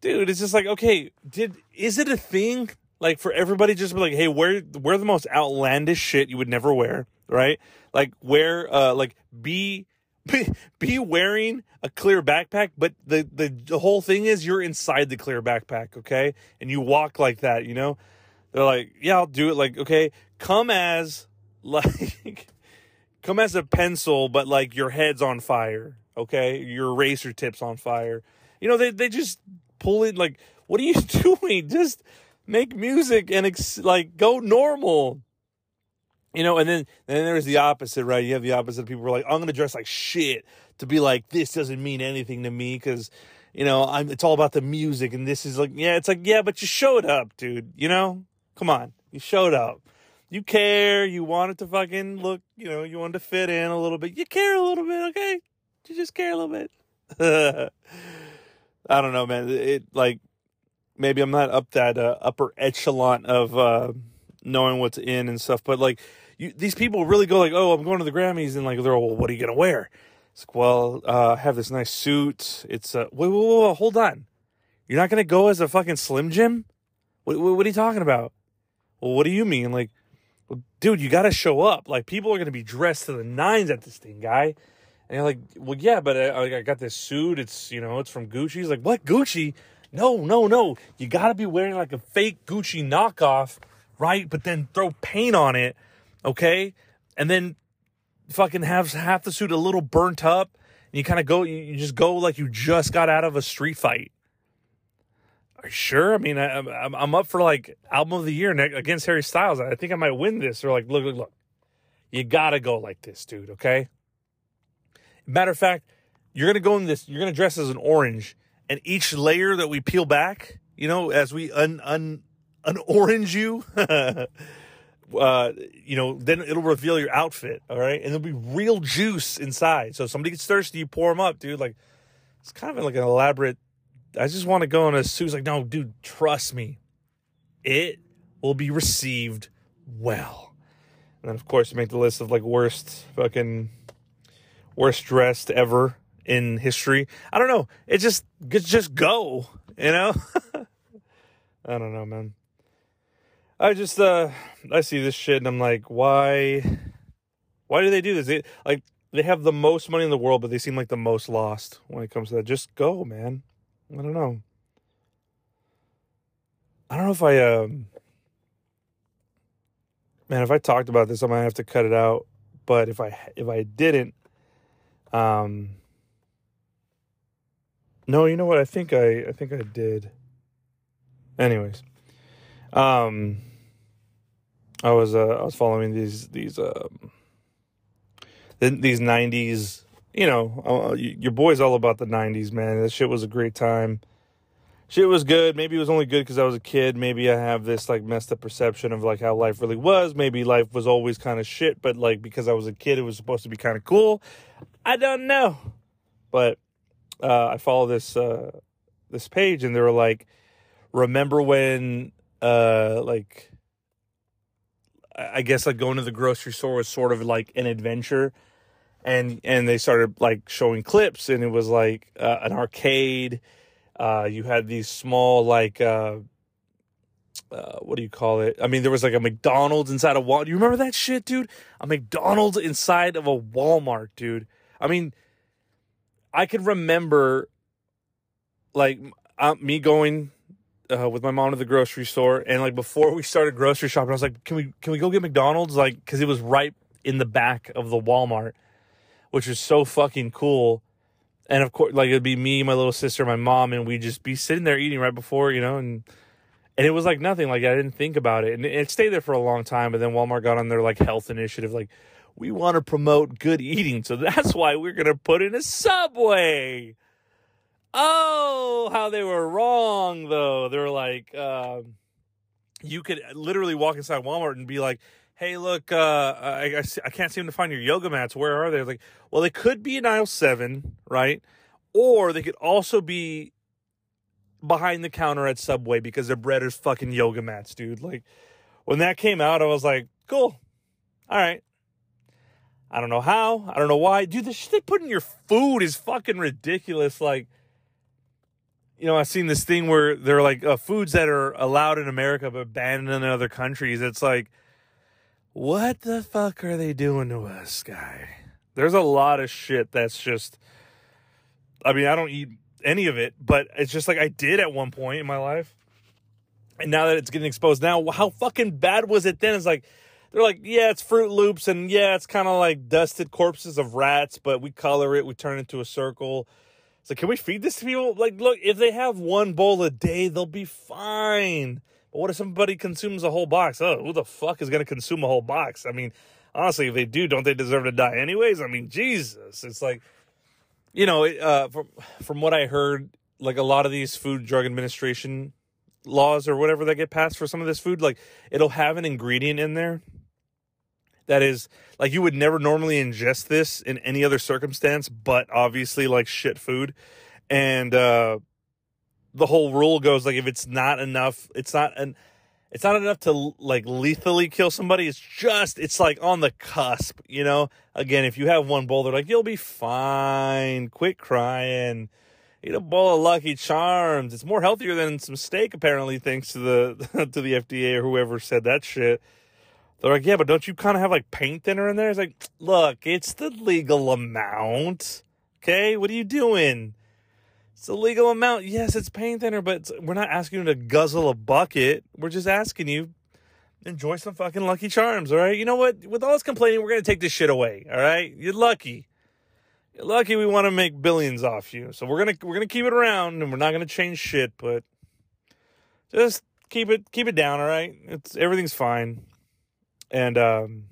dude, it's just like, okay, did, is it a thing like for everybody just be like, hey, wear wear the most outlandish shit you would never wear, right? Like wear uh like be be, be wearing a clear backpack, but the, the the whole thing is you're inside the clear backpack, okay? And you walk like that, you know? They're like, yeah, I'll do it. Like, okay, come as like come as a pencil, but like your head's on fire, okay? Your eraser tips on fire. You know, they they just pull it like, what are you doing? Just make music and ex- like go normal. You know, and then then there's the opposite, right? You have the opposite. People are like, I'm gonna dress like shit to be like, this doesn't mean anything to me because, you know, I'm. It's all about the music, and this is like, yeah, it's like, yeah, but you showed up, dude. You know, come on, you showed up. You care. You wanted to fucking look. You know, you wanted to fit in a little bit. You care a little bit, okay? You just care a little bit. I don't know, man. It like maybe I'm not up that uh, upper echelon of uh, knowing what's in and stuff, but like you, these people really go like, oh, I'm going to the Grammys, and like they're, well, what are you gonna wear? It's like, well, uh, I have this nice suit. It's uh, wait, wait, wait, wait, hold on. You're not gonna go as a fucking Slim Jim? What, what, what are you talking about? Well, what do you mean? Like, dude, you got to show up. Like, people are gonna be dressed to the nines at this thing, guy. And you're like, well, yeah, but I, I got this suit. It's you know, it's from Gucci. He's like, what Gucci? No, no, no. You got to be wearing like a fake Gucci knockoff, right? But then throw paint on it, okay? And then fucking have half the suit a little burnt up. And you kind of go, you just go like you just got out of a street fight. Are you sure? I mean, I, am I'm up for like album of the year against Harry Styles. I think I might win this. Or like, look, look, look. You got to go like this, dude, okay? Matter of fact, you're to go in this, you're to dress as an orange and each layer that we peel back, you know, as we un un un orange you, uh, you know, then it'll reveal your outfit. All right, and there'll be real juice inside. So if somebody gets thirsty, you pour them up, dude. Like it's kind of like an elaborate. I just want to go on a suit. Like, no, dude, trust me, it will be received well. And then, of course, you make the list of like worst fucking worst dressed ever in history. I don't know. It just just go, you know? I don't know, man. I just uh I see this shit and I'm like, why why do they do this? They, like they have the most money in the world, but they seem like the most lost when it comes to that. Just go, man. I don't know. I don't know if I um man, if I talked about this, I might have to cut it out. But if I if I didn't, um no, you know what? I think I I think I did. Anyways, um, I was uh, I was following these these um these '90s. You know, uh, your boy's all about the '90s, man. That shit was a great time. Shit was good. Maybe it was only good because I was a kid. Maybe I have this like messed up perception of like how life really was. Maybe life was always kind of shit, but like because I was a kid, it was supposed to be kind of cool. I don't know, but uh, I follow this uh, this page, and they were like, "Remember when uh, like I guess like going to the grocery store was sort of like an adventure, and and they started like showing clips, and it was like uh, an arcade. Uh, you had these small like uh, uh, what do you call it? I mean, there was like a McDonald's inside a Walmart. You remember that shit, dude? A McDonald's inside of a Walmart, dude. I mean, I could remember like uh, me going uh, with my mom to the grocery store, and like before we started grocery shopping, I was like, "Can we can we go get McDonald's?" Like, because it was right in the back of the Walmart, which was so fucking cool. And of course, like it'd be me, my little sister, my mom, and we'd just be sitting there eating right before, you know, and and it was like nothing. Like I didn't think about it, and it stayed there for a long time. But then Walmart got on their like health initiative, like we want to promote good eating, so that's why we're gonna put in a Subway. Oh, how they were wrong though. They were like, um, you could literally walk inside Walmart and be like, "Hey, look, uh, I, I, I can't seem to find your yoga mats. Where are they?" Like, well, they could be in aisle seven, right? Or they could also be behind the counter at Subway because their bread is fucking yoga mats, dude. Like, when that came out, I was like, cool, all right. I don't know how. I don't know why. Dude, the shit they put in your food is fucking ridiculous. Like, you know, I've seen this thing where they're like uh, foods that are allowed in America but banned in other countries. It's like, what the fuck are they doing to us, guy? There's a lot of shit that's just. I mean, I don't eat any of it, but it's just like I did at one point in my life. And now that it's getting exposed now, how fucking bad was it then? It's like, they're like, yeah, it's Froot Loops, and yeah, it's kind of like dusted corpses of rats, but we color it, we turn it into a circle so can we feed this to people? Like, look, if they have one bowl a day, they'll be fine. But what if somebody consumes a whole box? Oh, who the fuck is going to consume a whole box? I mean, honestly, if they do, don't they deserve to die anyways? I mean, Jesus, it's like, you know, uh, from from what I heard, like a lot of these Food Drug Administration laws or whatever that get passed for some of this food, like it'll have an ingredient in there that is like you would never normally ingest this in any other circumstance, but obviously like shit food. And uh the whole rule goes like if it's not enough, it's not an it's not enough to like lethally kill somebody. It's just it's like on the cusp, you know. Again, if you have one bowl, they're like you'll be fine. Quit crying. Eat a bowl of Lucky Charms. It's more healthier than some steak, apparently, thanks to the to the FDA or whoever said that shit. They're like, yeah, but don't you kind of have like paint thinner in there? It's like, look, it's the legal amount. Okay, what are you doing? It's the legal amount. Yes, it's paint thinner, but we're not asking you to guzzle a bucket. We're just asking you enjoy some fucking Lucky Charms. All right, you know what? With all this complaining, we're gonna take this shit away. All right, you're lucky. You're lucky. We want to make billions off you, so we're gonna we're gonna keep it around, and we're not gonna change shit, but just keep it keep it down. All right, it's everything's fine. And um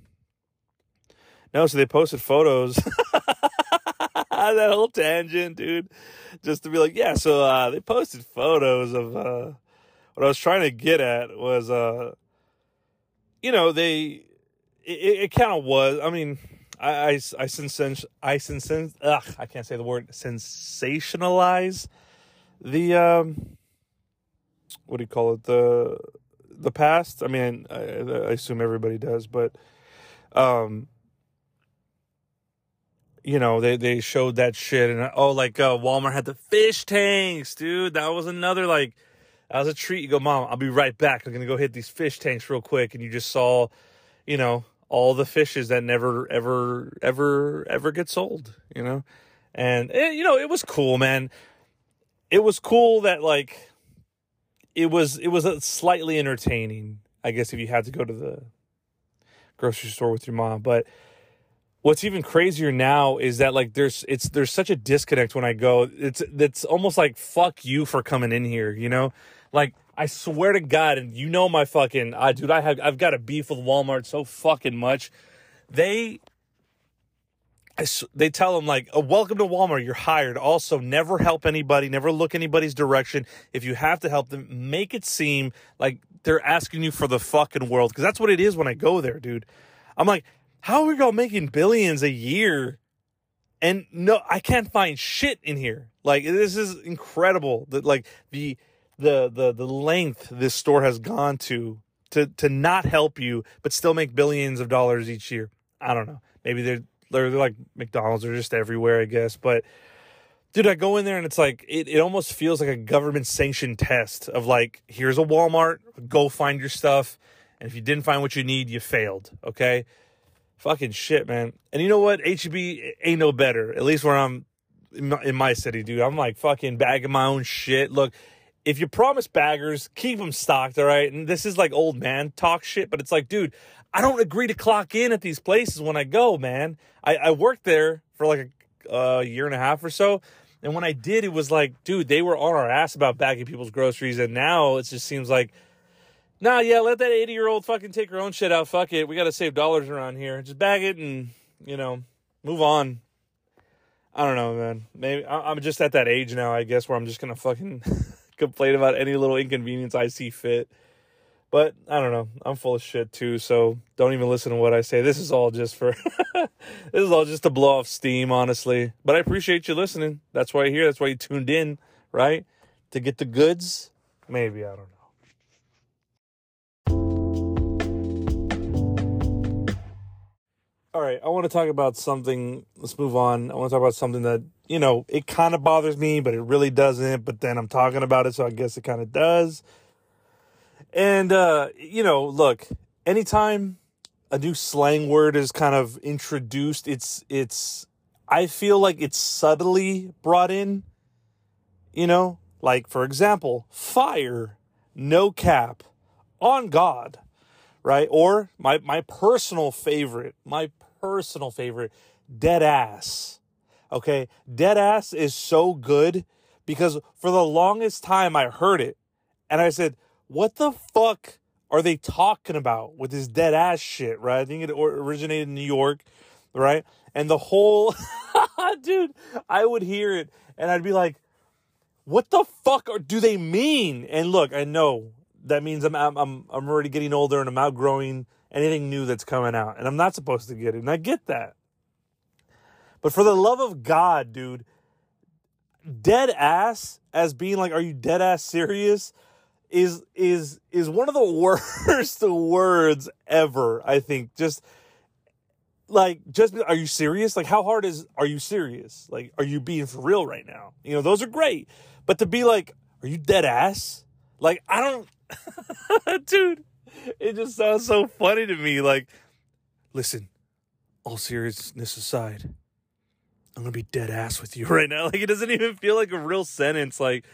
no, so they posted photos. that whole tangent, dude. Just to be like, yeah, so uh they posted photos of uh what I was trying to get at was uh you know, they it, it kind of was. I mean, I I I sens I sens ugh, I can't say the word sensationalize the um what do you call it? The the past. I mean, I, I assume everybody does, but um, you know, they they showed that shit, and oh, like uh, Walmart had the fish tanks, dude. That was another like that was a treat. You go, mom, I'll be right back. I'm gonna go hit these fish tanks real quick, and you just saw, you know, all the fishes that never ever ever ever get sold, you know, and it, eh, you know, it was cool, man. It was cool that like it was it was slightly entertaining, I guess, if you had to go to the grocery store with your mom. But what's even crazier now is that like there's it's there's such a disconnect when I go. It's it's almost like fuck you for coming in here, you know? Like I swear to God, and you know my fucking, uh, dude, I have I've got a beef with Walmart so fucking much. They they tell them like, oh, "Welcome to Walmart. You're hired. Also, never help anybody. Never look anybody's direction. If you have to help them, make it seem like they're asking you for the fucking world. Because that's what it is when I go there, dude. I'm like, how are y'all making billions a year? And no, I can't find shit in here. Like this is incredible. That like the the the the length this store has gone to to to not help you but still make billions of dollars each year. I don't know. Maybe they're they're, they're like McDonald's are just everywhere, I guess. But dude, I go in there and it's like it, it almost feels like a government sanctioned test of like, here's a Walmart, go find your stuff. And if you didn't find what you need, you failed. Okay. Fucking shit, man. And you know what? HEB ain't no better. At least where I'm in my, in my city, dude. I'm like fucking bagging my own shit. Look, if you promise baggers, keep them stocked, all right? And this is like old man talk shit, but it's like, dude, I don't agree to clock in at these places when I go, man. I, I worked there for like a year and a half or so. And when I did, it was like, dude, they were on our ass about bagging people's groceries. And now it just seems like, nah, yeah, let that 80 year old fucking take her own shit out. Fuck it. We got to save dollars around here. Just bag it and, you know, move on. I don't know, man. Maybe I'm just at that age now, I guess, where I'm just going to fucking complain about any little inconvenience I see fit. But I don't know. I'm full of shit too, so don't even listen to what I say. This is all just for this is all just to blow off steam, honestly. But I appreciate you listening. That's why you're here. That's why you tuned in, right? To get the goods. Maybe, I don't know. All right, I want to talk about something. Let's move on. I want to talk about something that, you know, it kind of bothers me, but it really doesn't. But then I'm talking about it, so I guess it kind of does. And, uh, you know, look, anytime a new slang word is kind of introduced, it's, it's, I feel like it's subtly brought in, you know, like, for example, fire, no cap, on God, right? Or my, my personal favorite, my personal favorite, dead ass. Okay. Dead ass is so good because for the longest time I heard it and I said, what the fuck are they talking about with this dead ass shit, right? I think it originated in New York, right? And the whole, dude, I would hear it and I'd be like, what the fuck are, do they mean? And look, I know that means I'm, I'm, I'm already getting older and I'm outgrowing anything new that's coming out and I'm not supposed to get it. And I get that. But for the love of God, dude, dead ass as being like, are you dead ass serious? Is is is one of the worst words ever. I think just like just are you serious? Like how hard is are you serious? Like are you being for real right now? You know those are great, but to be like are you dead ass? Like I don't, dude. It just sounds so funny to me. Like listen, all seriousness aside. I'm gonna be dead ass with you right now. Like it doesn't even feel like a real sentence. Like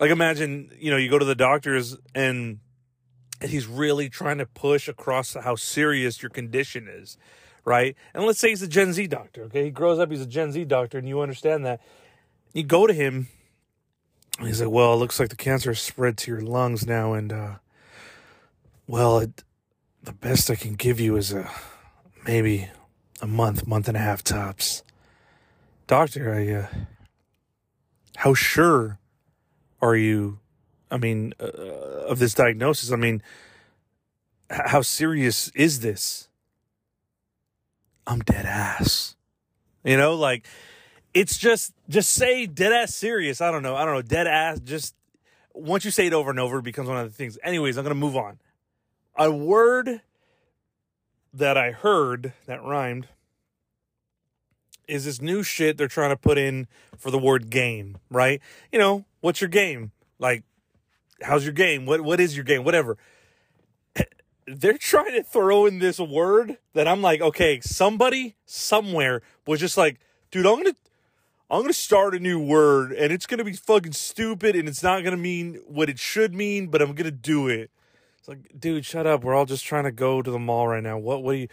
like imagine, you know, you go to the doctors and he's really trying to push across how serious your condition is, right? And let's say he's a Gen Z doctor, okay? He grows up, he's a Gen Z doctor, and you understand that. You go to him, he's like, "Well, it looks like the cancer has spread to your lungs now, and uh, well, it, the best I can give you is a maybe a month, month and a half tops." Doctor, I uh, how sure are you i mean uh, of this diagnosis? I mean how serious is this? I'm dead ass. You know like it's just just say dead ass serious. I don't know. I don't know. Dead ass just once you say it over and over it becomes one of the things. Anyways i'm gonna move on. A word that i heard that rhymed is this new shit they're trying to put in for the word game, right? You know, what's your game? Like, how's your game? What what is your game? Whatever. They're trying to throw in this word that I'm like, okay, somebody somewhere was just like, dude, I'm gonna I'm gonna start a new word and it's gonna be fucking stupid and it's not gonna mean what it should mean, but I'm gonna do it. It's like, dude, shut up. We're all just trying to go to the mall right now. What what do you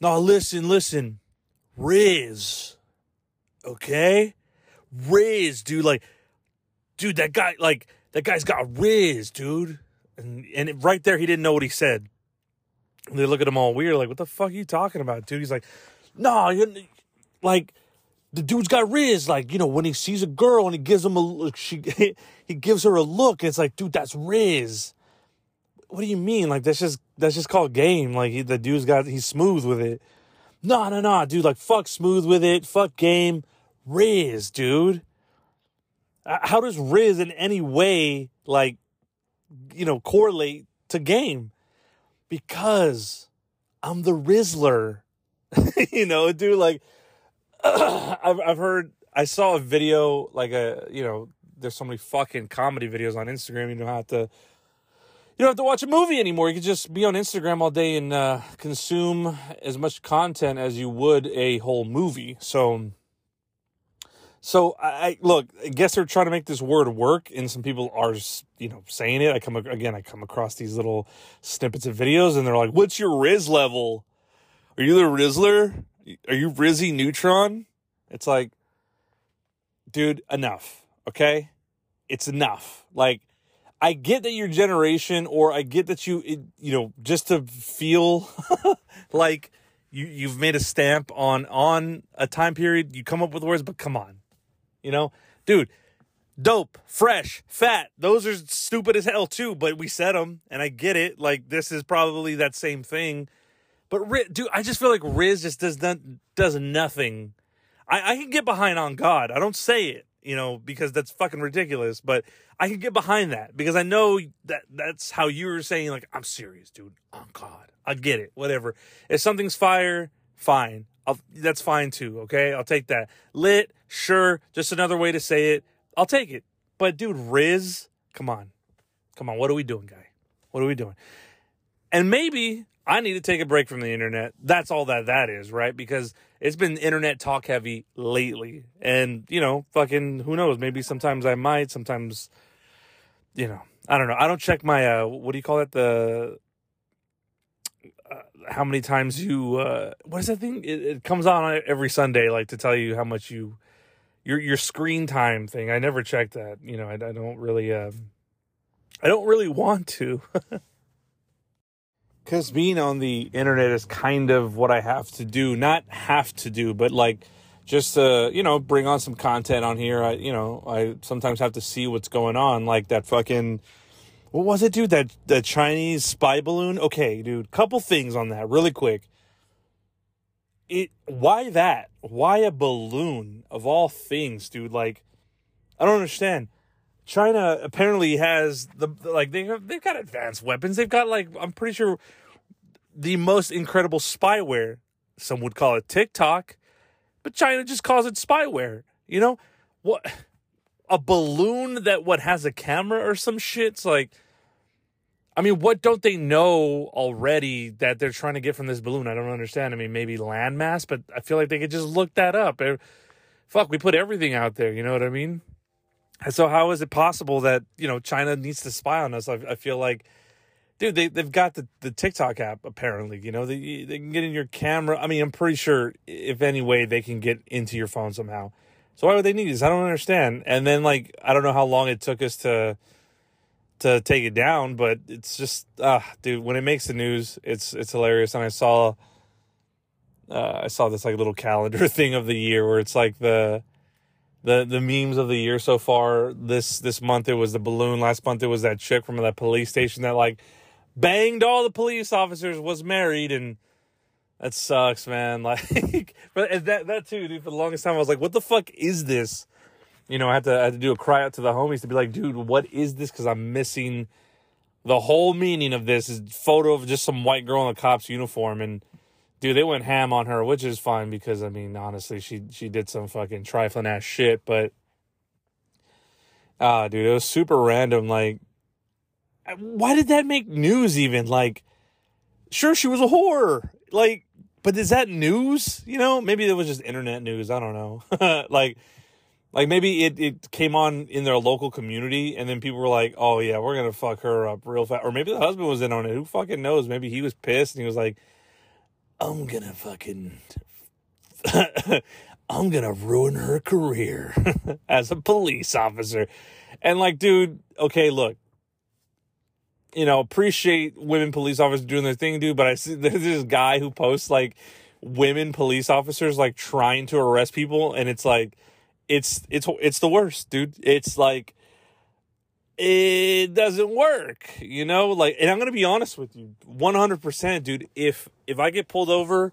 No, listen, listen. Riz. Okay? Riz, dude. Like, dude, that guy, like, that guy's got Riz, dude. And, and right there, he didn't know what he said. And they look at him all weird, like, what the fuck are you talking about, dude? He's like, no, nah, like, the dude's got Riz. Like, you know, when he sees a girl and he gives him a look, she, he gives her a look, it's like, dude, that's Riz. What do you mean? Like, that's just, that's just called game. Like, he, the dude's got, he's smooth with it. No, no, no, dude. Like, fuck smooth with it. Fuck game. Riz, dude. How does Riz in any way, like, you know, correlate to game? because I'm the Rizzler. you know, dude, like I've I've heard I saw a video like a you know, there's so many fucking comedy videos on Instagram, you don't have to you don't have to watch a movie anymore. You can just be on Instagram all day and uh, consume as much content as you would a whole movie. So so I, look. I guess they're trying to make this word work, and some people are, you know, saying it. I come again. I come across these little snippets of videos, and they're like, "What's your Riz level? Are you the Rizzler? Are you Rizzy Neutron?" It's like, dude, enough. Okay, it's enough. Like, I get that your generation, or I get that you, you know, just to feel like you you've made a stamp on on a time period. You come up with words, but come on you know, dude, dope, fresh, fat. Those are stupid as hell too, but we said them, and I get it. Like this is probably that same thing. But dude, I just feel like Riz just does not, does nothing. I, I can get behind on God. I don't say it, you know, because that's fucking ridiculous. But I can get behind that because I know that that's how you were saying. Like I'm serious, dude. On God, I get it. Whatever. If something's fire, fine. I'll, that's fine too. Okay, I'll take that. Lit, sure, just another way to say it. I'll take it. But dude, Riz, come on, come on. What are we doing, guy? What are we doing? And maybe I need to take a break from the internet. That's all that that is, right? Because it's been internet talk heavy lately, and you know, fucking who knows? Maybe sometimes I might. Sometimes, you know, I don't know. I don't check my uh, what do you call it? The how many times you uh what is that thing? It, it, comes on every sunday like to tell you how much you your your screen time thing. I never checked that you know i, I don't really um i don't really want to. Because being on the internet is kind of what i have to do. Not have to do but like just to you know bring on some content on here. I you know i sometimes have to see what's going on like that fucking what was it, dude? That the Chinese spy balloon? Okay, dude. Couple things on that, really quick. It why that? Why a balloon of all things, dude? Like, I don't understand. China apparently has the like they have, they've got advanced weapons. They've got like I'm pretty sure the most incredible spyware. Some would call it TikTok, but China just calls it spyware. You know what? A balloon that what has a camera or some shit's like I mean, what don't they know already that they're trying to get from this balloon? I don't understand. I mean, maybe landmass, but I feel like they could just look that up. Er, fuck, we put everything out there. You know what I mean? And so, how is it possible that you know China needs to spy on us? I, I feel like, dude, they they've got the, the TikTok app apparently. You know, they they can get in your camera. I mean, I'm pretty sure if any way they can get into your phone somehow. So why would they need this? I don't understand. And then like I don't know how long it took us to to take it down, but it's just ah, dude, when it makes the news, it's it's hilarious. And I saw uh, I saw this like little calendar thing of the year where it's like the the the memes of the year so far. This this month it was the balloon. Last month it was that chick from that police station that like banged all the police officers, was married, and that sucks, man. Like, but that that too, dude. For the longest time, I was like, "What the fuck is this?" You know, I had to I had to do a cry out to the homies to be like, "Dude, what is this?" Because I'm missing the whole meaning of this. Is photo of just some white girl in a cop's uniform, and dude, they went ham on her, which is fine because I mean, honestly, she she did some fucking trifling ass shit, but ah, uh, dude, it was super random. Like, why did that make news? Even like, sure, she was a whore. Like, but is that news? You know, maybe it was just internet news. I don't know. like, like maybe it, it came on in their local community and then people were like, oh yeah, we're going to fuck her up real fast. Or maybe the husband was in on it. Who fucking knows? Maybe he was pissed and he was like, I'm going to fucking, I'm going to ruin her career as a police officer. And like, dude, okay, look, you know, appreciate women police officers doing their thing, dude. But I see there's this guy who posts like women police officers like trying to arrest people, and it's like, it's it's it's the worst, dude. It's like it doesn't work, you know. Like, and I'm gonna be honest with you, 100, percent dude. If if I get pulled over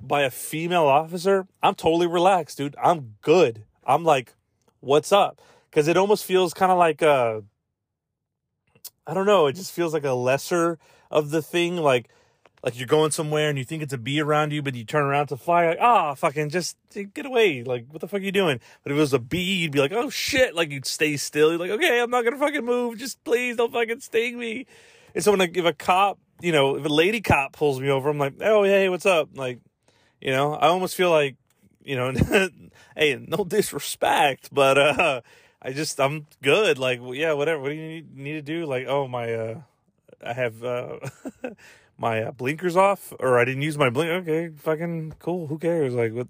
by a female officer, I'm totally relaxed, dude. I'm good. I'm like, what's up? Because it almost feels kind of like uh I don't know. It just feels like a lesser of the thing. Like, like you're going somewhere and you think it's a bee around you, but you turn around to fly. Like, ah, oh, fucking just get away. Like, what the fuck are you doing? But if it was a bee, you'd be like, oh shit. Like you'd stay still. You're like, okay, I'm not gonna fucking move. Just please don't fucking sting me. And so when I, if a cop, you know, if a lady cop pulls me over, I'm like, oh hey, what's up? Like, you know, I almost feel like, you know, hey, no disrespect, but uh I just I'm good. Like yeah, whatever. What do you need, need to do? Like oh my uh, I have uh, my uh, blinkers off, or I didn't use my blink. Okay, fucking cool. Who cares? Like what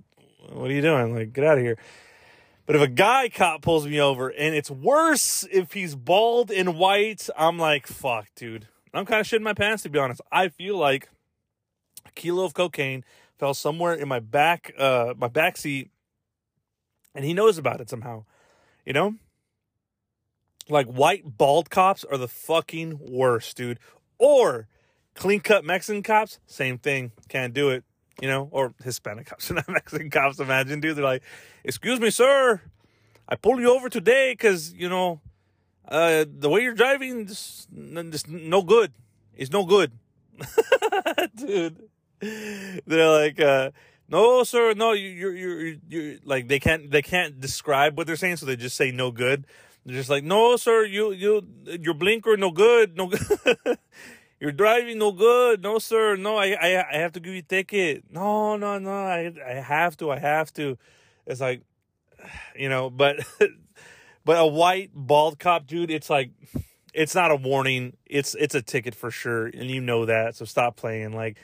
what are you doing? Like get out of here. But if a guy cop pulls me over, and it's worse if he's bald and white, I'm like fuck, dude. I'm kind of shitting my pants to be honest. I feel like a kilo of cocaine fell somewhere in my back uh my back seat, and he knows about it somehow you know? Like white bald cops are the fucking worst, dude. Or clean cut Mexican cops, same thing. Can't do it, you know? Or Hispanic cops, not Mexican cops. Imagine, dude. They're like, excuse me, sir. I pulled you over today because, you know, uh, the way you're driving, just no good. It's no good. dude. They're like, uh, no, sir, no, you, you're, you're, like they can't, they can't describe what they're saying, so they just say no good. They're just like, no, sir, you, you, your blinker, no good, no good. you're driving, no good, no, sir, no, I, I, I have to give you a ticket. No, no, no, I, I have to, I have to. It's like, you know, but, but a white bald cop, dude, it's like, it's not a warning. It's, it's a ticket for sure, and you know that. So stop playing, like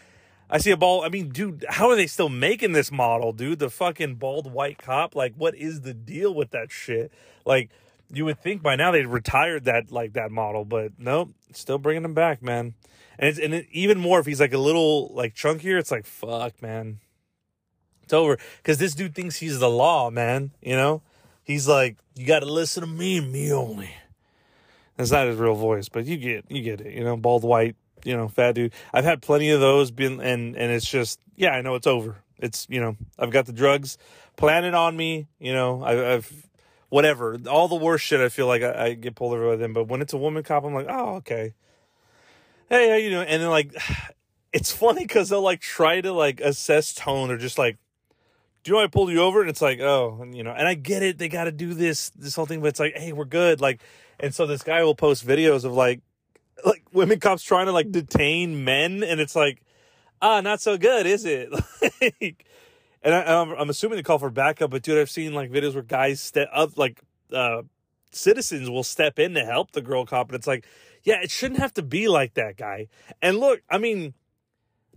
I see a ball. I mean, dude, how are they still making this model, dude? The fucking bald white cop. Like, what is the deal with that shit? Like, you would think by now they'd retired that like that model, but nope, still bringing them back, man. And it's and it, even more if he's like a little like chunkier. It's like fuck, man. It's over because this dude thinks he's the law, man. You know, he's like, you got to listen to me and me only. That's not his real voice, but you get you get it. You know, bald white you know, fat dude. I've had plenty of those been and and it's just yeah, I know it's over. It's you know, I've got the drugs planted on me, you know, I, have whatever. All the worst shit I feel like I, I get pulled over by them. But when it's a woman cop, I'm like, oh, okay. Hey, how you doing? And then like it's funny because they'll like try to like assess tone or just like do you know I pulled you over? And it's like, oh, you know, and I get it. They got to do this, this whole thing, but it's like, hey, we're good. Like, and so this guy will post videos of like like women cops trying to like detain men, and it's like, ah, not so good, is it? like, and I, am I'm assuming they call for backup, but dude, I've seen like videos where guys step up, like uh, citizens will step in to help the girl cop, and it's like, yeah, it shouldn't have to be like that, guy. And look, I mean,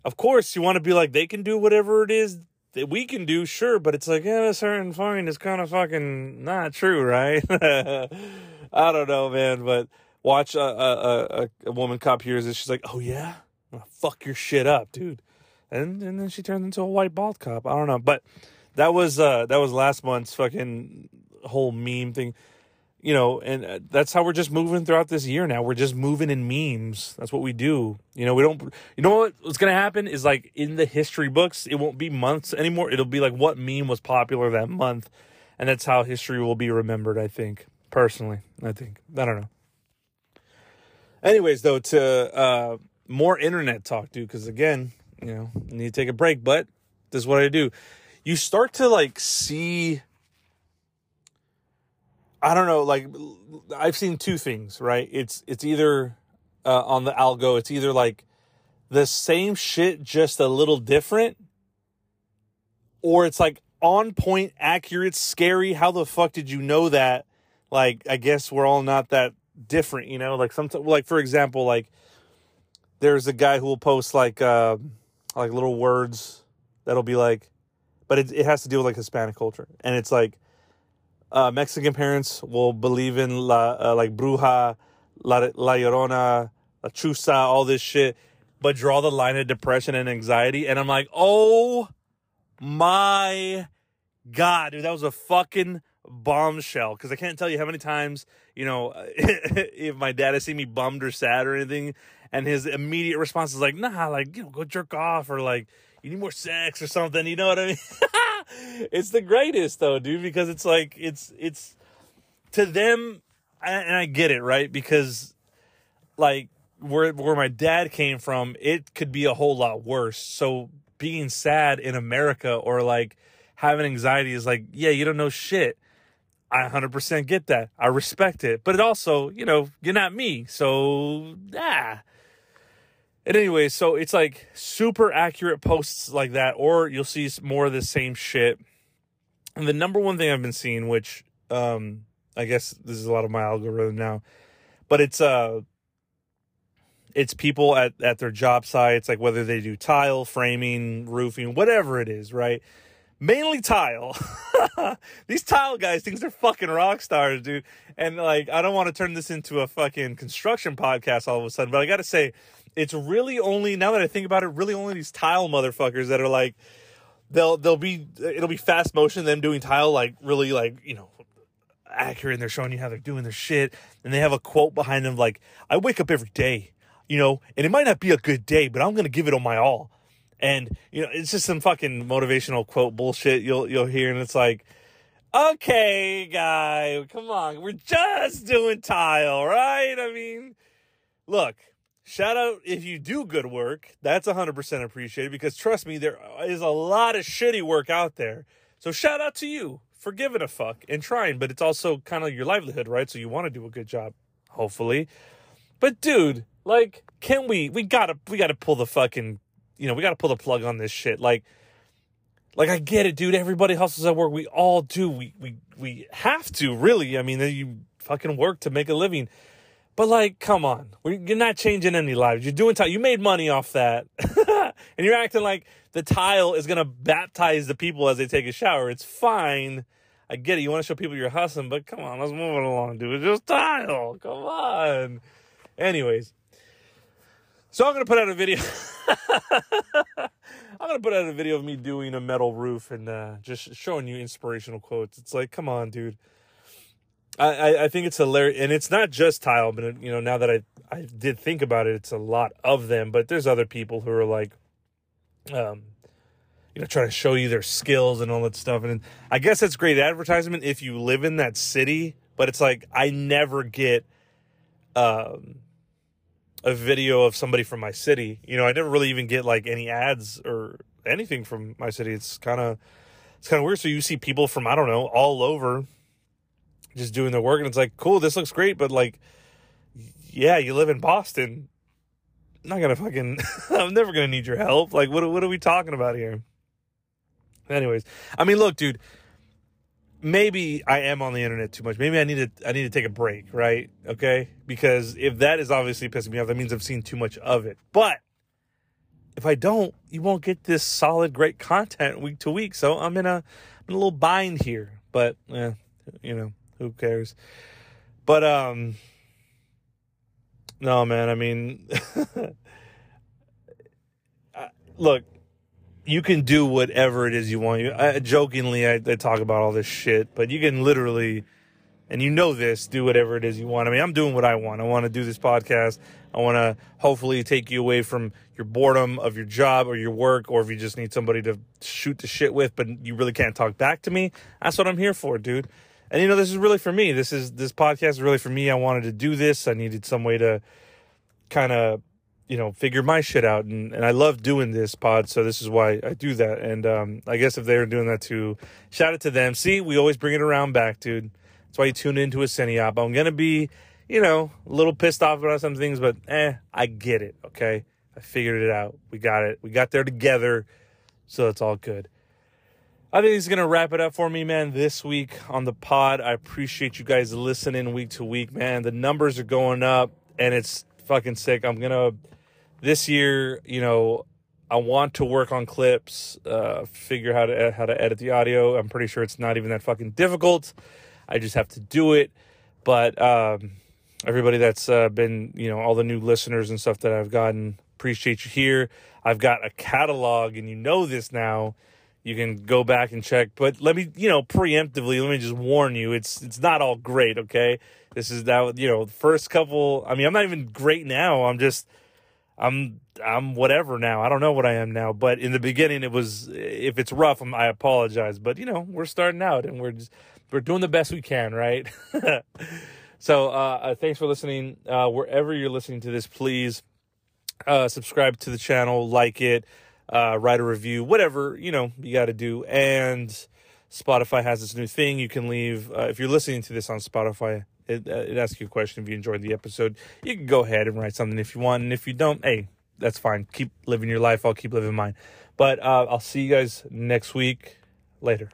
of course, you want to be like they can do whatever it is that we can do, sure, but it's like, yeah, a certain fine is kind of fucking not true, right? I don't know, man, but watch a, a, a, a woman cop hears this. She's like, oh, yeah? I'm gonna fuck your shit up, dude. And, and then she turns into a white bald cop. I don't know. But that was uh that was last month's fucking whole meme thing you know, and uh, that's how we're just moving throughout this year now. We're just moving in memes. That's what we do. You know, we don't, you know what, what's going to happen is like in the history books, it won't be months anymore. It'll be like what meme was popular that month. And that's how history will be remembered, I think, personally. I think. I don't know. Anyways, though, to uh, more internet talk, dude, because again, you know, I need to take a break, but this is what I do. You start to like see. I don't know, like I've seen two things, right? It's it's either uh, on the algo, it's either like the same shit, just a little different, or it's like on point, accurate, scary. How the fuck did you know that? Like, I guess we're all not that different, you know, like sometimes, like for example, like there's a guy who will post like, uh, like little words that'll be like, but it, it has to deal with like Hispanic culture. And it's like, uh, Mexican parents will believe in la, uh, like bruja, la, la llorona, la chusa, all this shit, but draw the line of depression and anxiety. And I'm like, oh my God, dude, that was a fucking bombshell because I can't tell you how many times, you know, if my dad has seen me bummed or sad or anything, and his immediate response is like, nah, like, you know, go jerk off or like, you need more sex or something. You know what I mean? it's the greatest though, dude, because it's like, it's, it's to them, and I get it, right? Because like where where my dad came from, it could be a whole lot worse. So being sad in America or like having anxiety is like, yeah, you don't know shit. I 100% get that. I respect it. But it also, you know, you're not me. So, ah. And anyway, so it's like super accurate posts like that, or you'll see more of the same shit. And the number one thing I've been seeing, which um, I guess this is a lot of my algorithm now, but it's uh it's people at, at their job sites, like whether they do tile, framing, roofing, whatever it is, right? Mainly tile. These tile guys think they're fucking rock stars, dude. And like, I don't want to turn this into a fucking construction podcast all of a sudden, but I gotta say, it's really only now that I think about it, really only these tile motherfuckers that are like, they'll they'll be it'll be fast motion them doing tile like really like you know accurate and they're showing you how they're doing their shit and they have a quote behind them like i wake up every day you know, and it might not be a good day, but I'm to give it on my all. And, you know, it's just some fucking motivational quote bullshit you'll, you'll hear. And it's like, okay, guy, come on. We're just doing tile, right? I mean, look, shout out if you do good work. That's 100% appreciated because trust me, there is a lot of shitty work out there. So shout out to you for giving a fuck and trying, but it's also kind of your livelihood, right? So you want to do a good job, hopefully. But dude, like, can we? We gotta, we gotta pull the fucking, you know, we gotta pull the plug on this shit. Like, like I get it, dude. Everybody hustles at work. We all do. We we we have to really. I mean, you fucking work to make a living. But like, come on, you're not changing any lives. You're doing tile. You made money off that, and you're acting like the tile is gonna baptize the people as they take a shower. It's fine. I get it. You want to show people you're hustling, but come on, let's move it along, dude. It's just tile. Come on. Anyways, so I'm gonna put out a video. I'm gonna put out a video of me doing a metal roof and uh, just showing you inspirational quotes. It's like, come on, dude. I, I, I think it's hilarious, and it's not just tile, but you know, now that I I did think about it, it's a lot of them. But there's other people who are like, um, you know, trying to show you their skills and all that stuff. And I guess that's great advertisement if you live in that city. But it's like I never get um a video of somebody from my city. You know, I never really even get like any ads or anything from my city. It's kind of it's kind of weird. So you see people from I don't know all over just doing their work, and it's like, cool, this looks great, but like, yeah, you live in Boston. I'm not gonna fucking. I'm never gonna need your help. Like, what what are we talking about here? Anyways, I mean, look, dude maybe I am on the internet too much. Maybe I need to I need to take a break, right? Okay? Because if that is obviously pissing me off, that means I've seen too much of it. But if I don't, you won't get this solid great content week to week. So I'm in a, I'm in a little bind here. But eh, you know, who cares? But um no, man, I mean look, you can do whatever it is you want. I, jokingly, I, I, talk about all this shit, but you can literally, and you know this, do whatever it is you want. I mean, I'm doing what I want. I want to do this podcast. I want to hopefully take you away from your boredom of your job or your work, or if you just need somebody to shoot the shit with, but you really can't talk back to me. That's what I'm here for, dude. And you know, this is really for me. This is this podcast is really for me. I wanted to do this. I needed some way to kind of you know, figure my shit out. And, and I love doing this pod. So this is why I do that. And um, I guess if they're doing that too, shout out to them. See, we always bring it around back, dude. That's why you tune into a Cine Op. I'm to be, you know, a little pissed off about some things, but eh, I get it. Okay. I figured it out. We got it. We got there together. So it's all good. I think he's going to wrap it up for me, man, this week on the pod. I appreciate you guys listening week to week, man. The numbers are going up and it's fucking sick. I'm going to this year, you know, I want to work on clips, uh, figure how to how to edit the audio. I'm pretty sure it's not even that fucking difficult. I just have to do it. But um, everybody that's uh, been, you know, all the new listeners and stuff that I've gotten, appreciate you here. I've got a catalog, and you know this now. You can go back and check. But let me, you know, preemptively, let me just warn you, it's it's not all great. Okay, this is now, you know, the first couple. I mean, I'm not even great now. I'm just I'm I'm whatever now. I don't know what I am now, but in the beginning it was if it's rough, I'm, I apologize. But you know, we're starting out and we're just we're doing the best we can, right? So uh, uh, thanks for listening. Uh, wherever you're listening to this, please uh, subscribe to the channel, like it, uh, write a review, whatever you know you got to do. And Spotify has this new thing. You can leave uh, if you're listening to this on Spotify. It, uh, it asks you a question if you enjoyed the episode. You can go ahead and write something if you want, and if you don't, hey, that's fine. Keep living your life. I'll keep living mine. But uh, I'll see you guys next week. Later.